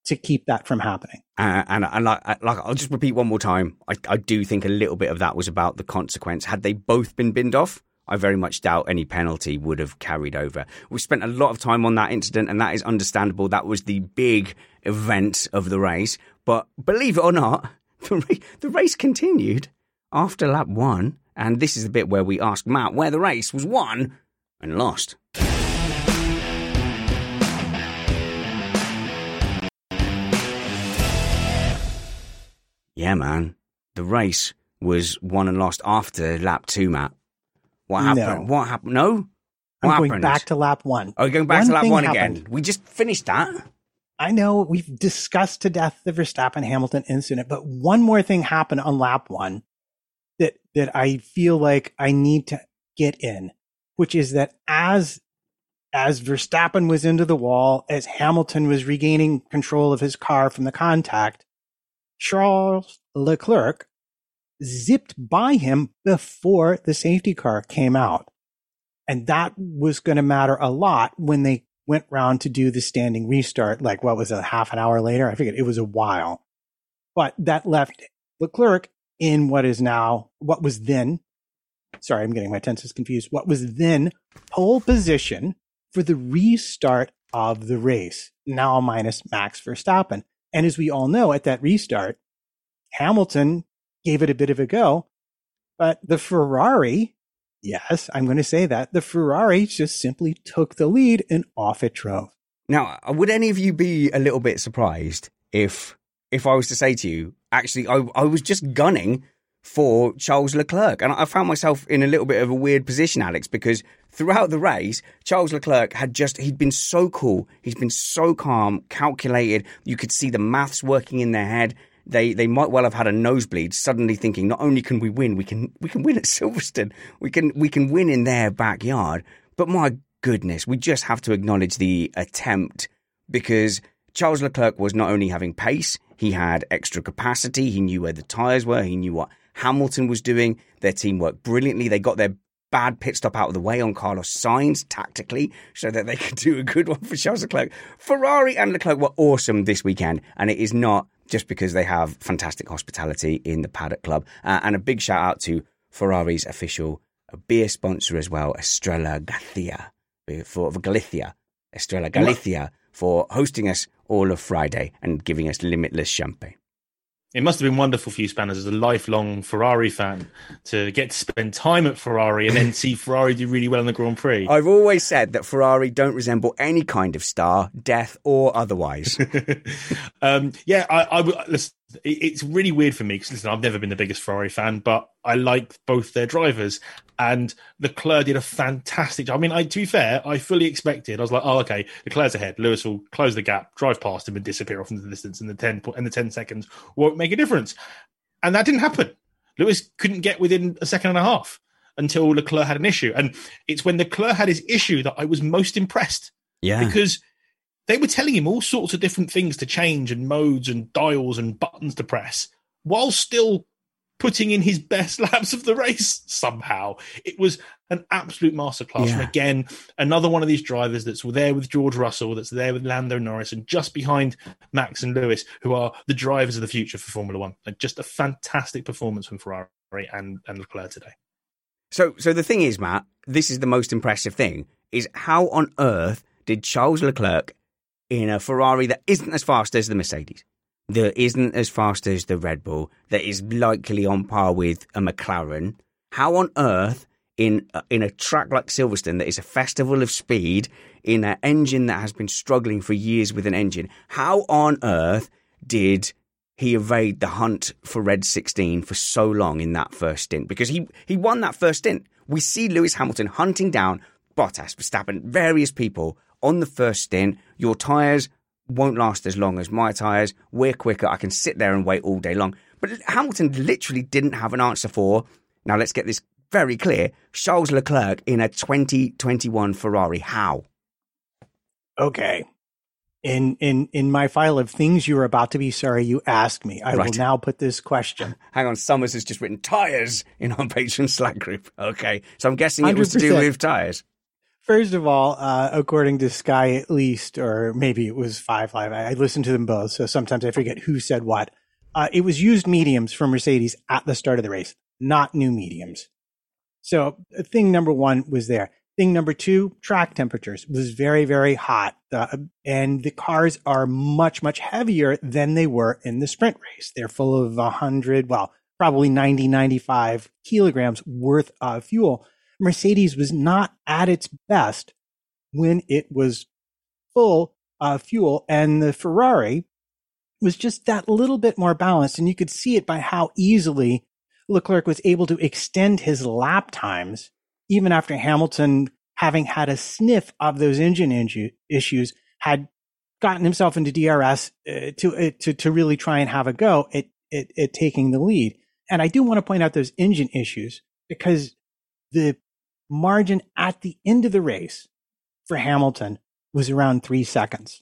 to keep that from happening. Uh, and and like, like I'll just repeat one more time. I, I do think a little bit of that was about the consequence. Had they both been binned off, I very much doubt any penalty would have carried over. We spent a lot of time on that incident, and that is understandable. That was the big event of the race. But believe it or not, <laughs> the race, the race continued after lap one. And this is the bit where we ask Matt where the race was won and lost. Yeah, man. The race was won and lost after lap two, Matt. What happened? No. What happened? No? What I'm going happened? back to lap one. Oh, going back one to lap one happened. again. We just finished that. I know we've discussed to death the Verstappen Hamilton incident, but one more thing happened on lap one that, that I feel like I need to get in, which is that as, as Verstappen was into the wall, as Hamilton was regaining control of his car from the contact, Charles Leclerc zipped by him before the safety car came out. And that was going to matter a lot when they went round to do the standing restart. Like, what was it, half an hour later? I forget. It was a while. But that left Leclerc in what is now, what was then, sorry, I'm getting my tenses confused, what was then pole position for the restart of the race, now minus Max Verstappen. And as we all know, at that restart, Hamilton gave it a bit of a go, but the Ferrari, yes, I'm going to say that, the Ferrari just simply took the lead and off it drove. Now, uh, would any of you be a little bit surprised if if I was to say to you, actually, I, I was just gunning for Charles Leclerc. And I found myself in a little bit of a weird position, Alex, because throughout the race, Charles Leclerc had just, he'd been so cool. He's been so calm, calculated. You could see the maths working in their head they they might well have had a nosebleed, suddenly thinking not only can we win, we can we can win at Silverstone, we can we can win in their backyard. But my goodness, we just have to acknowledge the attempt because Charles Leclerc was not only having pace, he had extra capacity, he knew where the tyres were, he knew what Hamilton was doing. Their team worked brilliantly. They got their bad pit stop out of the way on Carlos Sainz tactically so that they <laughs> could do a good one for Charles Leclerc. Ferrari and Leclerc were awesome this weekend, and it is not just because they have fantastic hospitality in the Paddock Club. Uh, and a big shout out to Ferrari's official beer sponsor as well, Estrella Galicia, for, for Galicia, Estrella Galicia, for hosting us all of Friday and giving us limitless champagne. It must have been wonderful for you, Spanners, as a lifelong Ferrari fan, to get to spend time at Ferrari and then <laughs> see Ferrari do really well in the Grand Prix. I've always said that Ferrari don't resemble any kind of star, death or otherwise. <laughs> um, yeah, I, I listen, it's really weird for me because listen, I've never been the biggest Ferrari fan, but I like both their drivers. And Leclerc did a fantastic job. I mean, I, to be fair, I fully expected. I was like, oh, okay, Leclerc's ahead. Lewis will close the gap, drive past him, and disappear off into the distance. And the ten and the ten seconds won't make a difference. And that didn't happen. Lewis couldn't get within a second and a half until Leclerc had an issue. And it's when Leclerc had his issue that I was most impressed. Yeah, because they were telling him all sorts of different things to change and modes and dials and buttons to press while still putting in his best <laughs> laps of the race somehow. It was an absolute masterclass. Yeah. And again, another one of these drivers that's there with George Russell, that's there with Lando Norris, and just behind Max and Lewis, who are the drivers of the future for Formula One. And just a fantastic performance from Ferrari and, and Leclerc today. So, so the thing is, Matt, this is the most impressive thing: is how on earth did Charles Leclerc in a Ferrari that isn't as fast as the Mercedes, that isn't as fast as the Red Bull, that is likely on par with a McLaren. How on earth, in uh, in a track like Silverstone, that is a festival of speed, in an engine that has been struggling for years with an engine, how on earth did he evade the hunt for Red 16 for so long in that first stint? Because he he won that first stint. We see Lewis Hamilton hunting down Bottas, Verstappen, various people on the first stint. Your tyres won't last as long as my tyres. We're quicker. I can sit there and wait all day long. But Hamilton literally didn't have an answer for. Now let's get this very clear. Charles Leclerc in a 2021 Ferrari. How? Okay. In in in my file of things you are about to be sorry you asked me, I right. will now put this question. <laughs> Hang on, Summers has just written tires in our patron Slack group. Okay, so I'm guessing it was to do with tires. First of all, uh, according to Sky at least, or maybe it was Five Live, I, I listened to them both, so sometimes I forget who said what. Uh, it was used mediums from Mercedes at the start of the race, not new mediums. So uh, thing number one was there. Thing number two, track temperatures was very, very hot. Uh, and the cars are much, much heavier than they were in the sprint race. They're full of 100, well, probably 90, 95 kilograms worth of fuel. Mercedes was not at its best when it was full of fuel, and the Ferrari was just that little bit more balanced. And you could see it by how easily Leclerc was able to extend his lap times, even after Hamilton, having had a sniff of those engine issues, had gotten himself into DRS uh, to, uh, to to really try and have a go at, at at taking the lead. And I do want to point out those engine issues because the margin at the end of the race for Hamilton was around three seconds.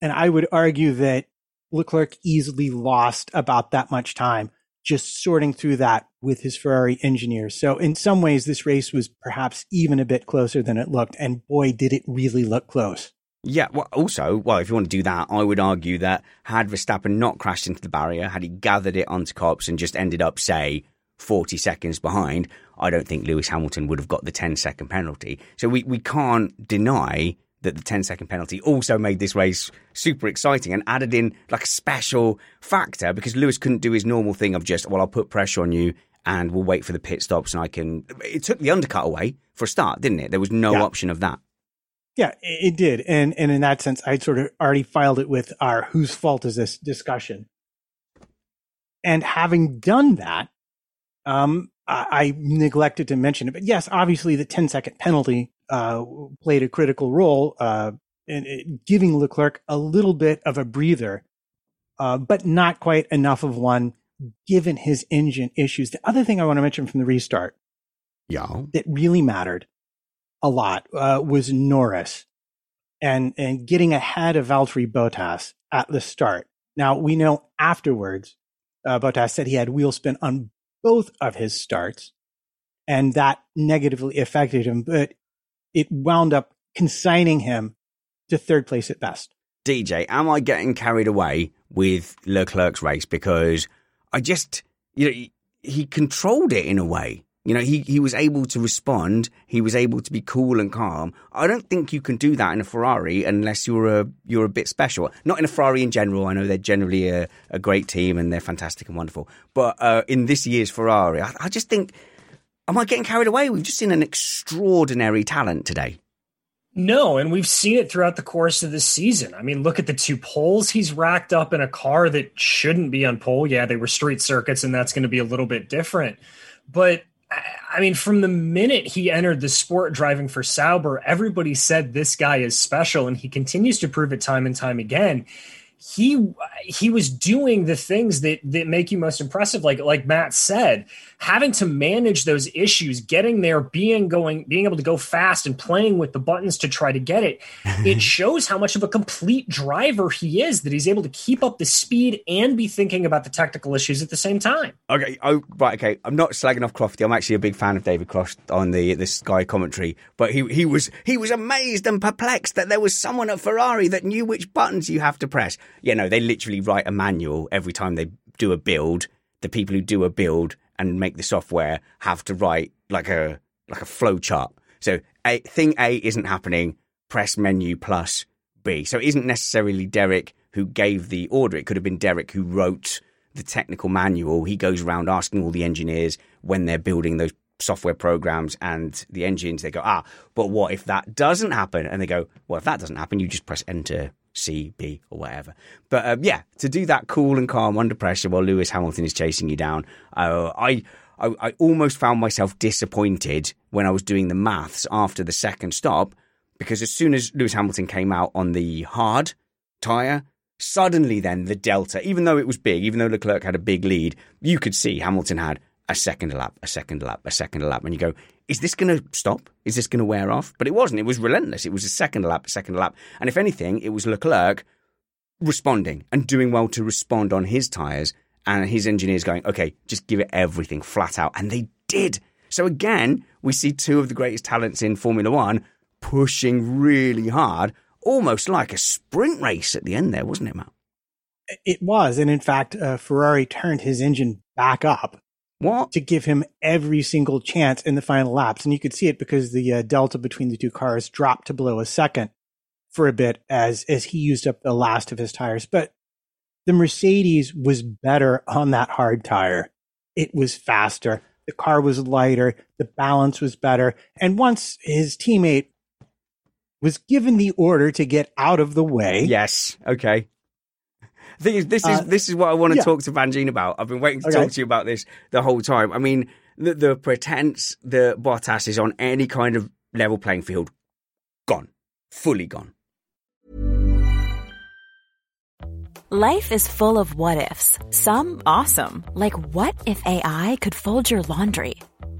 And I would argue that Leclerc easily lost about that much time just sorting through that with his Ferrari engineers. So in some ways, this race was perhaps even a bit closer than it looked. And boy, did it really look close. Yeah, well, also, well, if you want to do that, I would argue that had Verstappen not crashed into the barrier, had he gathered it onto Copse and just ended up, say, 40 seconds behind, I don't think Lewis Hamilton would have got the 10 second penalty. So we, we can't deny that the 10 second penalty also made this race super exciting and added in like a special factor because Lewis couldn't do his normal thing of just, well, I'll put pressure on you and we'll wait for the pit stops and I can. It took the undercut away for a start, didn't it? There was no yeah. option of that. Yeah, it did. And, and in that sense, I sort of already filed it with our whose fault is this discussion. And having done that, um, I, I neglected to mention it, but yes, obviously the 10 second penalty uh, played a critical role uh, in, in, giving Leclerc a little bit of a breather, uh, but not quite enough of one given his engine issues. The other thing I want to mention from the restart, yeah, that really mattered a lot uh, was Norris and and getting ahead of Valtteri Bottas at the start. Now we know afterwards, uh, Bottas said he had wheel spin on both of his starts, and that negatively affected him. But it wound up consigning him to third place at best. DJ, am I getting carried away with Leclerc's race because I just, you know, he, controlled it in a way. You know, he, he was able to respond. He was able to be cool and calm. I don't think you can do that in a Ferrari unless you're a you're a bit special. Not in a Ferrari in general. I know they're generally a, a great team and they're fantastic and wonderful. But uh, in this year's Ferrari, I, I just think Am I getting carried away? We've just seen an extraordinary talent today. No, and we've seen it throughout the course of the season. I mean, look at the two poles he's racked up in a car that shouldn't be on pole. Yeah, they were street circuits, and that's going to be a little bit different. But I mean, from the minute he entered the sport driving for Sauber, everybody said this guy is special, and he continues to prove it time and time again. He he was doing the things that that make you most impressive like like Matt said having to manage those issues getting there being going being able to go fast and playing with the buttons to try to get it it <laughs> shows how much of a complete driver he is that he's able to keep up the speed and be thinking about the technical issues at the same time. Okay oh right okay. I'm not slagging off Crofty. I'm actually a big fan of David Croft on the the Sky commentary but he he was he was amazed and perplexed that there was someone at Ferrari that knew which buttons you have to press. You know, they literally write a manual every time they do a build. The people who do a build and make the software have to write like a like a flow chart. So a, thing A isn't happening. Press menu plus B. So it isn't necessarily Derek who gave the order. It could have been Derek who wrote the technical manual. He goes around asking all the engineers when they're building those software programs and the engines. They go, ah, but what if that doesn't happen? And they go, well, if that doesn't happen, you just press enter C, B, or whatever. But um, yeah, to do that cool and calm under pressure while Lewis Hamilton is chasing you down, uh, I, I, I almost found myself disappointed when I was doing the maths after the second stop because as soon as Lewis Hamilton came out on the hard tyre, suddenly then the delta, even though it was big, even though Leclerc had a big lead, you could see Hamilton had a second lap, a second lap, a second lap, and you go, is this going to stop? Is this going to wear off? But it wasn't. It was relentless. It was a second lap, a second lap. And if anything, it was Leclerc responding and doing well to respond on his tyres and his engineers going, okay, just give it everything flat out. And they did. So again, we see two of the greatest talents in Formula One pushing really hard, almost like a sprint race at the end there, wasn't it, Matt? It was. And in fact, uh, Ferrari turned his engine back up what? To give him every single chance in the final laps. And you could see it because the uh, delta between the two cars dropped to below a second for a bit as, as he used up the last of his tires. But the Mercedes was better on that hard tire. It was faster. The car was lighter. The balance was better. And once his teammate was given the order to get out of the way. Yes. Okay thing is, this is uh, this is what I want to yeah. talk to Vanjine about. I've been waiting to okay. talk to you about this the whole time. I mean, the, the pretense that Bottas is on any kind of level playing field, gone, fully gone. Life is full of what ifs. Some awesome, like what if AI could fold your laundry?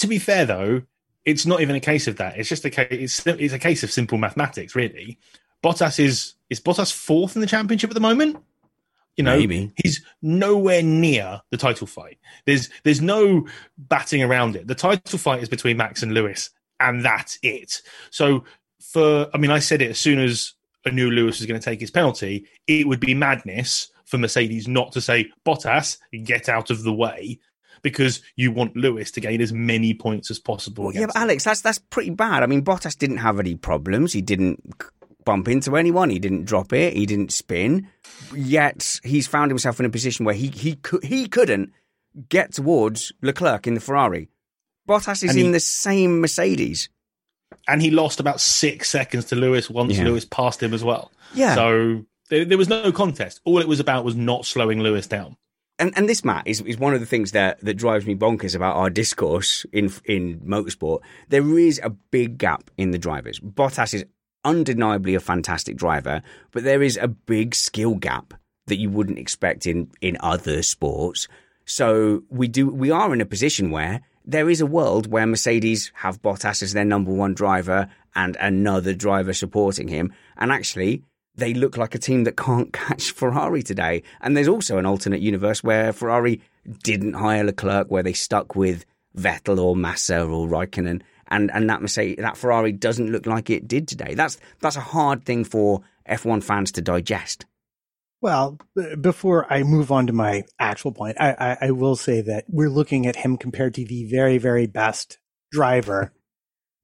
To be fair, though, it's not even a case of that. It's just a case. It's, it's a case of simple mathematics, really. Bottas is is Bottas fourth in the championship at the moment. You know, Maybe. he's nowhere near the title fight. There's there's no batting around it. The title fight is between Max and Lewis, and that's it. So for I mean, I said it as soon as I knew Lewis was going to take his penalty. It would be madness for Mercedes not to say Bottas, get out of the way, because you want Lewis to gain as many points as possible. Yeah, but Alex, that's that's pretty bad. I mean, Bottas didn't have any problems. He didn't bump into anyone. He didn't drop it. He didn't spin. Yet he's found himself in a position where he he could he couldn't get towards Leclerc in the Ferrari. Bottas is And in the same Mercedes. and he lost about six seconds to Lewis once Yeah. Lewis passed him as well. Yeah. So there, there was no contest. All it was about was not slowing Lewis down. And and this Matt is is one of the things that that drives me bonkers about our discourse in in motorsport. There is a big gap in the drivers. Bottas is undeniably a fantastic driver, but there is a big skill gap that you wouldn't expect in in other sports. So we do we are in a position where there is a world where Mercedes have Bottas as their number one driver and another driver supporting him, and actually they look like a team that can't catch Ferrari today. And there's also an alternate universe where Ferrari didn't hire Leclerc, where they stuck with Vettel or Massa or Raikkonen, and and that Mercedes, that Ferrari doesn't look like it did today. That's that's a hard thing for F1 fans to digest. Well, uh, before I move on to my actual point, I, I, I will say that we're looking at him compared to the very, very best driver <laughs>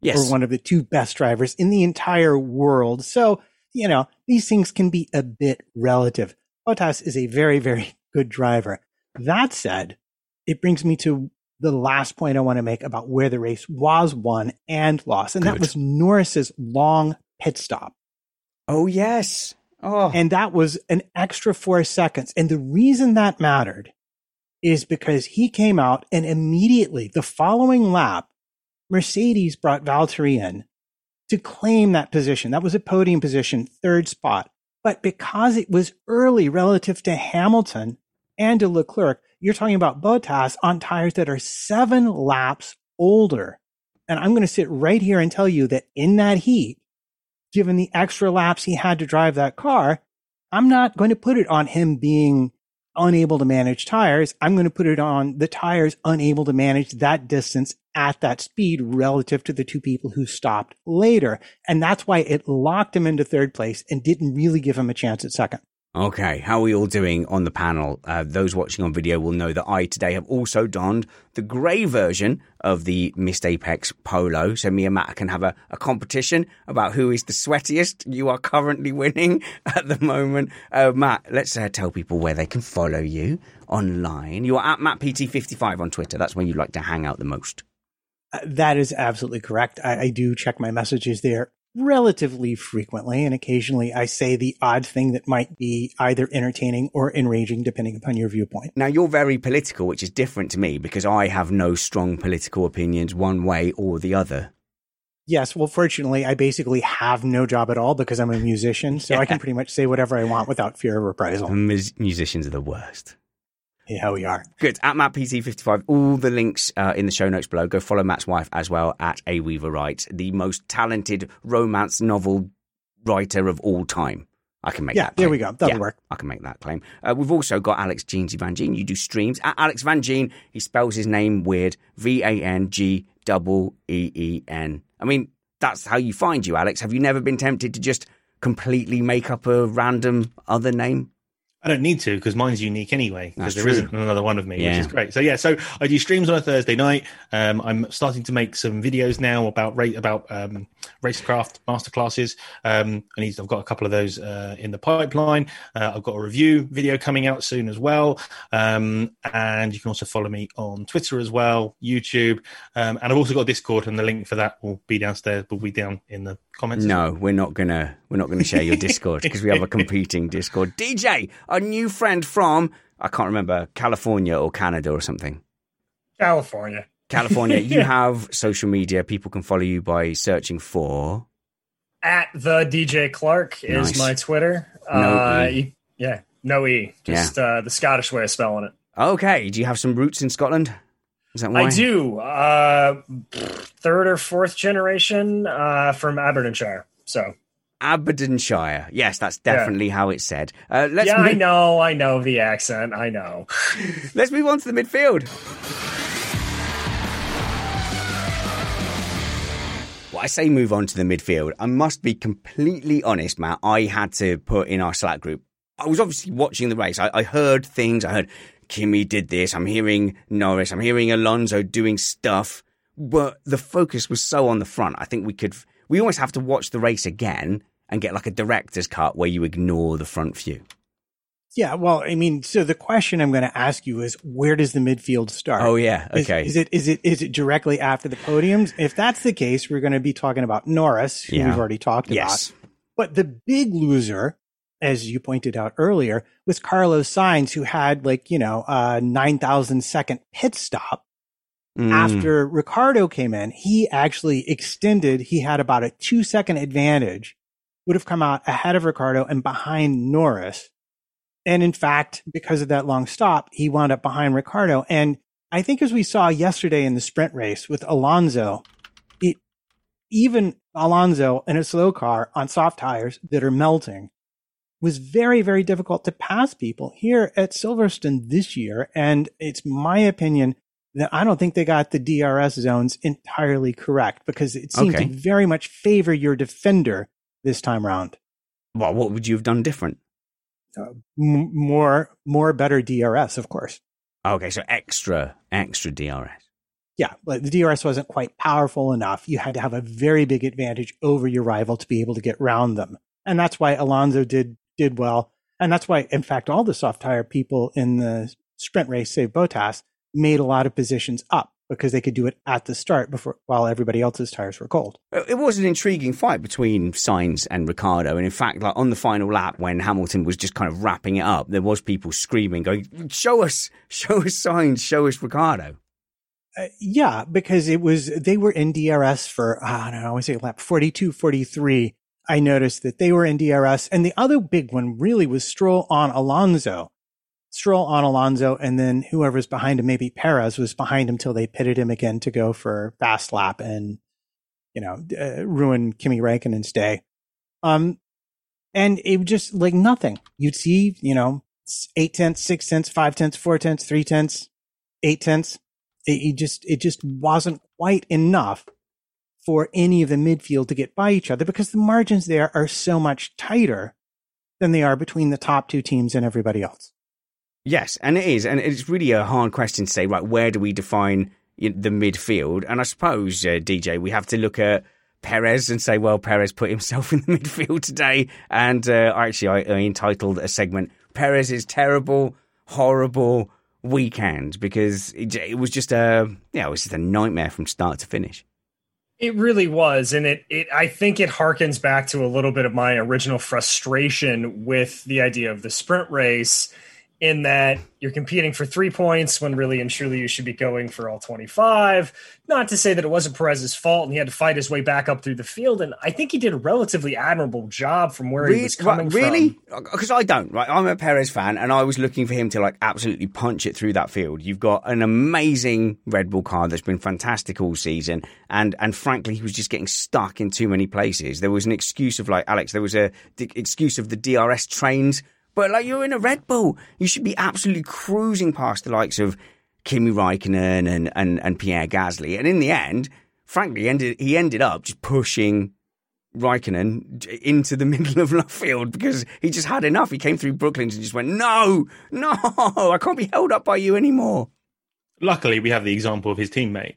Yes, or one of the two best drivers in the entire world. So, you know, these things can be a bit relative. Bottas is a very, very <laughs> good driver. That said, it brings me to the last point I want to make about where the race was won and lost. And that was Norris's long pit stop. Oh yes. Oh, And that was an extra four seconds. And the reason that mattered is because he came out and immediately the following lap, Mercedes brought Valtteri in to claim that position. That was a podium position, third spot. But because it was early relative to Hamilton and to Leclerc, you're talking about Bottas on tires that are seven laps older. And I'm going to sit right here and tell you that in that heat, given the extra laps he had to drive that car, I'm not going to put it on him being unable to manage tires. I'm going to put it on the tires unable to manage that distance at that speed relative to the two people who stopped later. And that's why it locked him into third place and didn't really give him a chance at second. Okay, how are we all doing on the panel? Uh, those watching on video will know that I today have also donned the grey version of the Missed Apex polo. So me and Matt can have a, a competition about who is the sweatiest. You are currently winning <laughs> at the moment. Uh, Matt, let's uh, tell people where they can follow you online. You are at MattPT55 on Twitter. That's where you like to hang out the most. Uh, That is absolutely correct. I, I do check my messages there relatively frequently, and occasionally I say the odd thing that might be either entertaining or enraging, depending upon your viewpoint. Now, you're very political, which is different to me because I have no strong political opinions one way or the other. Yes, well, fortunately, I basically have no job at all because I'm a musician, so yeah. I can pretty much say whatever I want without fear of reprisal. Mus- musicians are the worst. Yeah, we are. Good. At MattPT55, all the links uh, in the show notes below. Go follow Matt's wife as well at A Weaver Writes, the most talented romance novel writer of all time. I can make yeah, that. Yeah, there we go. That'll yeah, work. I can make that claim. Uh, we've also got Alex Jeansy Van Gene. You do streams at Alex Van Gene. He spells his name weird. V A N G E E E N. I mean, that's how you find you, Alex. Have you never been tempted to just completely make up a random other name? I don't need to because mine's unique anyway. Because there not another one of me, yeah. which is great. So yeah, so I do streams on a Thursday night. Um, I'm starting to make some videos now about rate about um, racecraft masterclasses. Um, I need, I've got a couple of those uh, in the pipeline. Uh, I've got a review video coming out soon as well. Um, and you can also follow me on Twitter as well, YouTube, um, and I've also got Discord, and the link for that will be downstairs. Will be down in the comments. No, we're not gonna we're not gonna share your Discord because we have a competing <laughs> Discord. DJ, a new friend from I can't remember California or Canada or something. California. California. you <laughs> have social media. People can follow you by searching for at the DJ Clark is nice. my Twitter. No uh, e. yeah, no e. Just yeah. uh, the Scottish way of spelling it. Okay. Do you have some roots in Scotland? Is that why? I do. Uh, third or fourth generation uh, from Aberdeenshire. So Aberdeenshire. Yes, that's definitely yeah. how it's said. Uh, let's yeah, move... I know. I know the accent. I know. <laughs> let's move on to the midfield. Well, I say move on to the midfield. I must be completely honest, Matt. I had to put in our Slack group. I was obviously watching the race. I, I heard things. I heard Kimi did this. I'm hearing Norris. I'm hearing Alonso doing stuff. But the focus was so on the front. I think we could we always have to watch the race again and get like a director's cut where you ignore the front view. Yeah, well, I mean, so the question I'm going to ask you is, where does the midfield start? Oh yeah, okay. Is, is it is it is it directly after the podiums? If that's the case, we're going to be talking about Norris, who yeah. we've already talked about. yes. about. But the big loser, as you pointed out earlier, was Carlos Sainz, who had like you know a nine thousand second pit stop Mm. After Ricciardo came in, he actually extended. He had about a two second advantage, would have come out ahead of Ricciardo and behind Norris. And in fact, because of that long stop, he wound up behind Ricciardo. And I think as we saw yesterday in the sprint race with Alonso, it, even Alonso in a slow car on soft tires that are melting was very, very difficult to pass people here at Silverstone this year. And it's my opinion I don't think they got the DRS zones entirely correct because it seemed okay. to very much favor your defender this time around. Well, what would you have done different? Uh, m- more, more better DRS, of course. Okay, so extra, extra DRS. Yeah, but the DRS wasn't quite powerful enough. You had to have a very big advantage over your rival to be able to get round them, and that's why Alonso did did well, and that's why, in fact, all the soft tire people in the sprint race, save Bottas, made a lot of positions up because they could do it at the start before while everybody else's tires were cold. It was an intriguing fight between Sainz and Ricciardo, and in fact, like on the final lap when Hamilton was just kind of wrapping it up, there was people screaming, going, "Show us, <laughs> show us Sainz, show us Ricciardo." Uh, yeah, because it was they were in DRS for uh, I don't know, I say lap 42, 43. I noticed that they were in DRS, and the other big one really was Stroll on Alonso Stroll on Alonso, and then whoever's behind him, maybe Perez was behind him till they pitted him again to go for fast lap and you know uh, ruin Kimi Raikkonen's day. Um, and it just like nothing. You'd see, you know, eight tenths, six tenths, five tenths, four tenths, three tenths, eight tenths. It, it just it just wasn't quite enough for any of the midfield to get by each other because the margins there are so much tighter than they are between the top two teams and everybody else. Yes, and it is, and it's really a hard question to say. Right, where do we define the midfield? And I suppose, uh, DJ, we have to look at Perez and say, well, Perez put himself <laughs> in the midfield today. And uh, actually, I, I entitled a segment "Perez is terrible, horrible weekend" because it, it was just a yeah, it was just a nightmare from start to finish. It really was, and it it I think it harkens back to a little bit of my original frustration with the idea of the sprint race in that you're competing for three points when really and truly you should be going for all 25. Not to say that it wasn't Perez's fault and he had to fight his way back up through the field. And I think he did a relatively admirable job from where really? he was coming really? from. Because I don't, right? I'm a Perez fan and I was looking for him to like absolutely punch it through that field. You've got an amazing Red Bull car that's been fantastic all season. And, and frankly, he was just getting stuck in too many places. There was an excuse of like, Alex, there was a excuse of the DRS trains but like you're in a Red Bull, you should be absolutely cruising past the likes of Kimi Raikkonen and, and, and Pierre Gasly. And in the end, frankly, he ended, he ended up just pushing Raikkonen into the <laughs> middle of left field because he just had enough. He came through Brooklands and just went, no, no, <laughs> I can't be held up by you anymore. Luckily, we have the example of his teammate.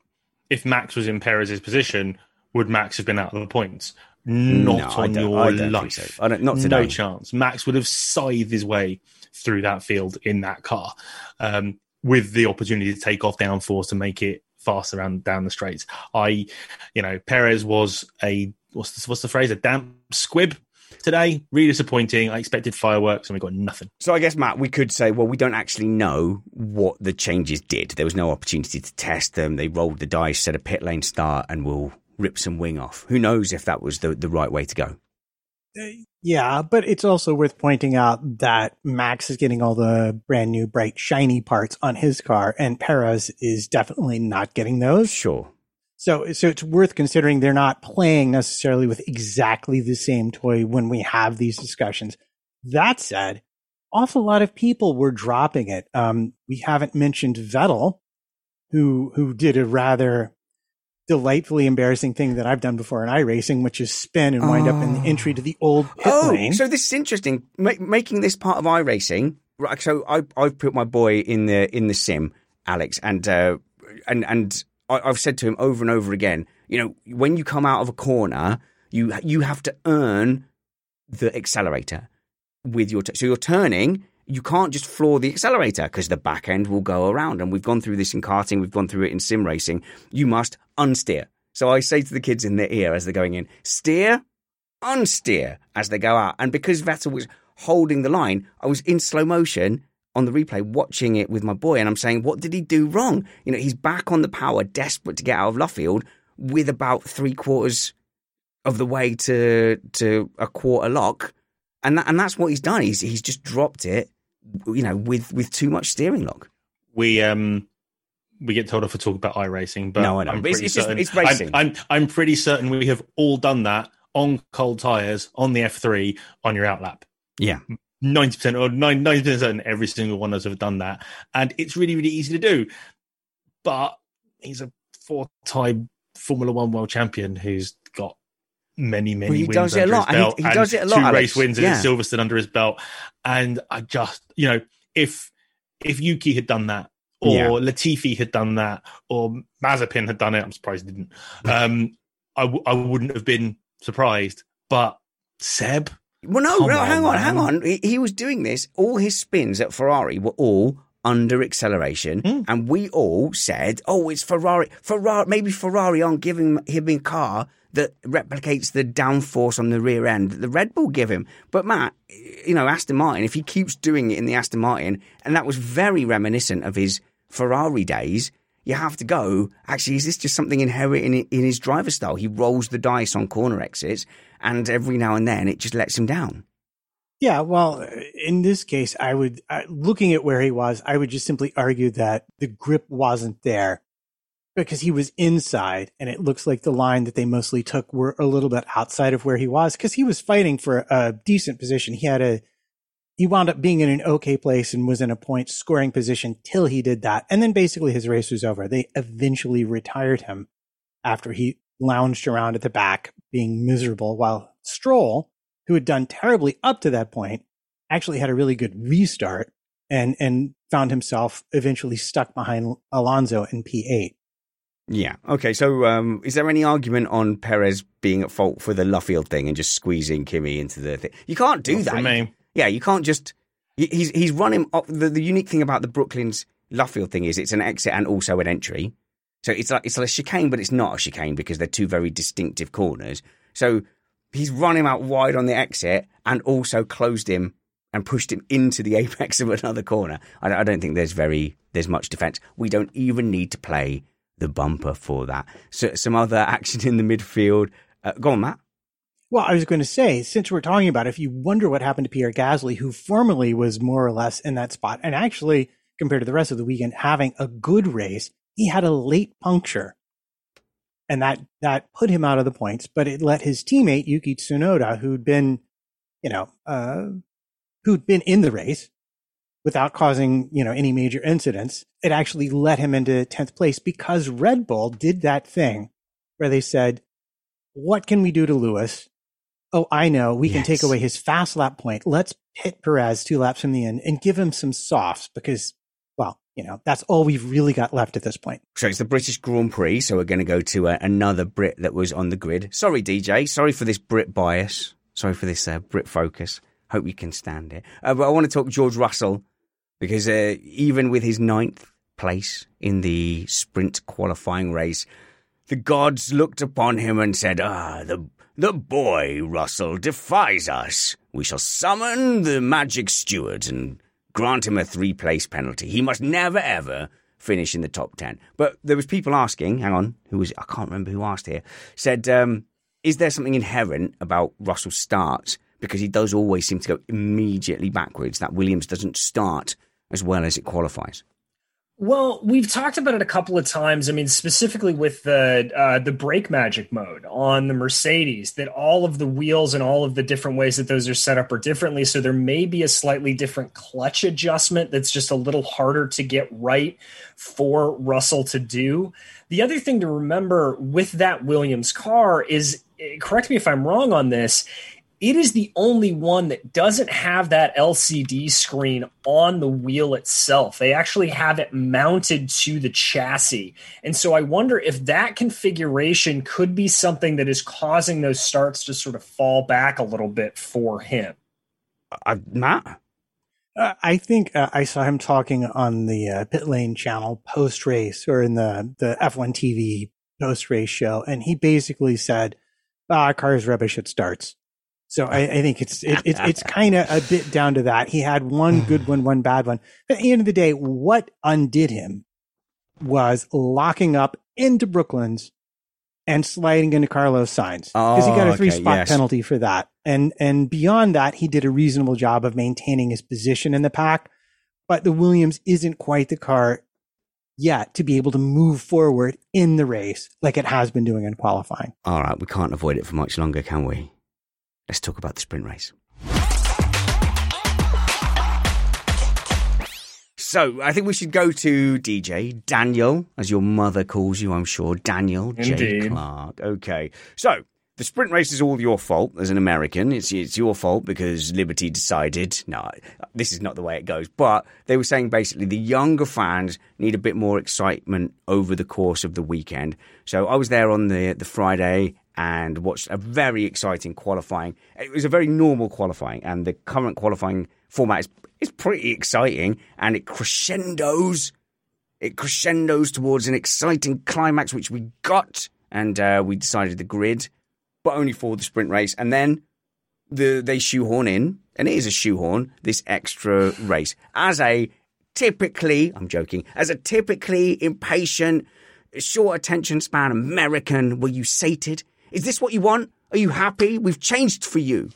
If Max was in Perez's position, would Max have been out of the points? Not No, on your life. so. I don't- not No today. chance. Max would have scythed his way through that field in that car um, with the opportunity to take off downforce to make it faster around down the straights. I, you know, Perez was a what's the, what's the phrase? A damp squib today. Really disappointing. I expected fireworks and we got nothing. So I guess Matt, we could say, well, we don't actually know what the changes did. There was no opportunity to test them. They rolled the dice, set a pit lane start, and we'll rip some wing off. Who knows if that was the, the right way to go? Yeah, but it's also worth pointing out that Max is getting all the brand new bright shiny parts on his car and Perez is definitely not getting those. Sure. So so it's worth considering they're not playing necessarily with exactly the same toy when we have these discussions. That said, awful lot of people were dropping it. Um, we haven't mentioned Vettel, who who did a rather delightfully embarrassing thing that I've done before in iRacing, which is spin and wind up in the entry to the old pit oh, lane. so this is interesting. Ma- making this part of iRacing, right? So I I've put my boy in the in the sim, Alex, and uh, and and I, I've said to him over and over again. You know, when you come out of a corner, you you have to earn the accelerator with your t- so you're turning. You can't just floor the accelerator because the back end will go around. And we've gone through this in karting, we've gone through it in sim racing. You must unsteer. So I say to the kids in their ear as they're going in, steer, unsteer as they go out. And because Vettel was holding the line, I was in slow motion on the replay watching it with my boy, and I'm saying, what did he do wrong? You know, he's back on the power, desperate to get out of Luffield with about three quarters of the way to to a quarter lock, and that, and that's what he's done. He's he's just dropped it, you know, with with too much steering lock. we um we get told off for talking about iRacing, but No, I know. I'm But it's- it's just- it's racing. I'm, I'm I'm pretty certain we have all done that on cold tires on the F3 on your outlap. Yeah. Ninety percent or ninety percent certain every single one of us have done that, and it's really really easy to do. But he's a four-time Formula One world champion who's many many Well, he wins does it a lot, his and he- belt he does it a lot, Two Alex. race wins Yeah. at Silverstone under his belt, and I just you know if if Yuki had done that or Yeah. Latifi had done that, or Mazepin had done it. I'm surprised he didn't. Um, I, w- I wouldn't have been surprised. But Seb, Well, no, no, on, hang on, hang on. He, he was doing this. All his spins at Ferrari were all under acceleration, Hmm. and we all said, "Oh, it's Ferrari. Ferrari. Maybe Ferrari aren't giving him a car that replicates the downforce on the rear end that the Red Bull give him." But Matt, you know, Aston Martin. If he keeps doing it in the Aston Martin, and that was very reminiscent of his Ferrari days. You have to go. Actually, is this just something inherent in, in his driver style? He rolls the dice on corner exits, and every now and then it just lets him down. Yeah, well, in this case, I would, uh, looking at where he was, I would just simply argue that the grip wasn't there because he was inside and it looks like the line that they mostly took were a little bit outside of where he was because he was fighting for a decent position. He had a, he wound up being in an okay place and was in a point scoring position till he did that. And then basically his race was over. They eventually retired him after he lounged around at the back being miserable while Stroll, who had done terribly up to that point, actually had a really good restart and, and found himself eventually stuck behind Alonso in P8. Yeah. Okay. So, um, is there any argument on Perez being at fault for the Luffield thing and just squeezing Kimi into the thing? You can't do Not that. for me. Yeah, you can't just. He's he's running. Up, the the unique thing about the Brooklands Luffield thing is it's an exit and also an entry. So it's like it's like a chicane, but it's not a chicane because they're two very distinctive corners. So he's run him out wide on the exit and also closed him and pushed him into the <laughs> apex of another corner. I, I don't think there's very there's much defence. We don't even need to play the bumper for that. So some other action in the midfield. Uh, go on, Matt. Well, I was going to say, since we're talking about it, if you wonder what happened to Pierre Gasly, who formerly was more or less in that spot, and actually, compared to the rest of the weekend, having a good race, he had a late puncture. And that, that put him out of the points, but it let his teammate, Yuki Tsunoda, who'd been, you know, uh, who'd been in the race without causing, you know, any major incidents, it actually let him into 10th place because Red Bull did that thing where they said, what can we do to Lewis oh, I know, we can take away his fast lap point. Let's hit Perez two laps from the end and give him some softs because, you know, that's all we've really got left at this point. So it's the British Grand Prix. So we're going to go to uh, another Brit that was on the grid. Sorry, DJ. Sorry for this Brit bias. Sorry for this uh, Brit focus. Hope you can stand it. Uh, but I want to talk George Russell because uh, even with his ninth place in the sprint qualifying race, the gods looked upon him and said, Ah, the the boy, Russell, defies us. We shall summon the magic stewards and grant him a three place penalty. He must never, ever finish in the top 10. But there was people asking, hang on, who was, I can't remember who asked here, said, um, is there something inherent about Russell's starts? Because he does always seem to go immediately backwards, that Williams doesn't start as well as it qualifies. Well, we've talked about it a couple of times. I mean, specifically with the uh, the brake magic mode on the Mercedes, that all of the wheels and all of the different ways that those are set up are differently. So there may be a slightly different clutch adjustment that's just a little harder to get right for Russell to do. The other thing to remember with that Williams car is, correct me if I'm wrong on this, it is the only one that doesn't have that LCD screen on the wheel itself. They actually have it mounted to the chassis. And so I wonder if that configuration could be something that is causing those starts to sort of fall back a little bit for him. Uh, Matt? Uh, I think uh, I saw him talking on the uh, pit lane channel post race or in the, the F1 TV post race show. And he basically said, ah, car is rubbish at starts. So I, I think it's it, it, it's <laughs> kind of a bit down to that. He had one hmm. good one, one bad one. But at the end of the day, what undid him was locking up into Brooklands and sliding into Carlos Sainz because oh, he got a oh, three spot yes. penalty for that. And and beyond that, he did a reasonable job of maintaining his position in the pack. But the Williams isn't quite the car yet to be able to move forward in the race like it has been doing in qualifying. All right, we can't avoid it for much longer, can we? Let's talk about the sprint race. So I think we should go to DJ Daniel, as your mother calls you, I'm sure. Daniel Indeed. J. Clark. Okay. So the sprint race is all your fault as an American. It's it's your fault because Liberty decided. No, this is not the way it goes. But they were saying basically the younger fans need a bit more excitement over the course of the weekend. So I was there on the the Friday and watched a very exciting qualifying. It was a very normal qualifying, and the current qualifying format is, is pretty exciting, and it crescendos. It crescendos towards an exciting climax, which we got, and uh, we decided the grid, but only for the sprint race, and then the they shoehorn in, and it is a shoehorn this extra race as a typically, I'm joking, as a typically impatient, short attention span American. Were you sated? Is this what you want? Are you happy? We've changed for you.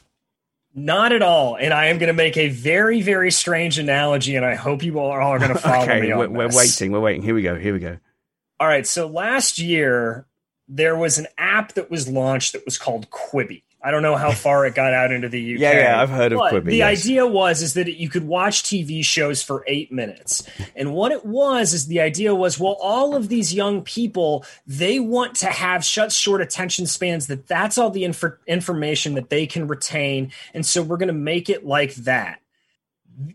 Not at all. And I am going to make a very, very strange analogy, and I hope you all are going <laughs> to follow okay, me. We're, we're waiting. We're waiting. Here we go. Here we go. All right. So last year, there was an app that was launched that was called Quibi. I don't know how <laughs> far it got out into the UK. yeah, yeah, I've heard of Quibi. The yes. idea was is that you could watch TV shows for eight minutes, and what it was is the idea was well, all of these young people they want to have such short attention spans that that's all the inf- information that they can retain, and so we're going to make it like that.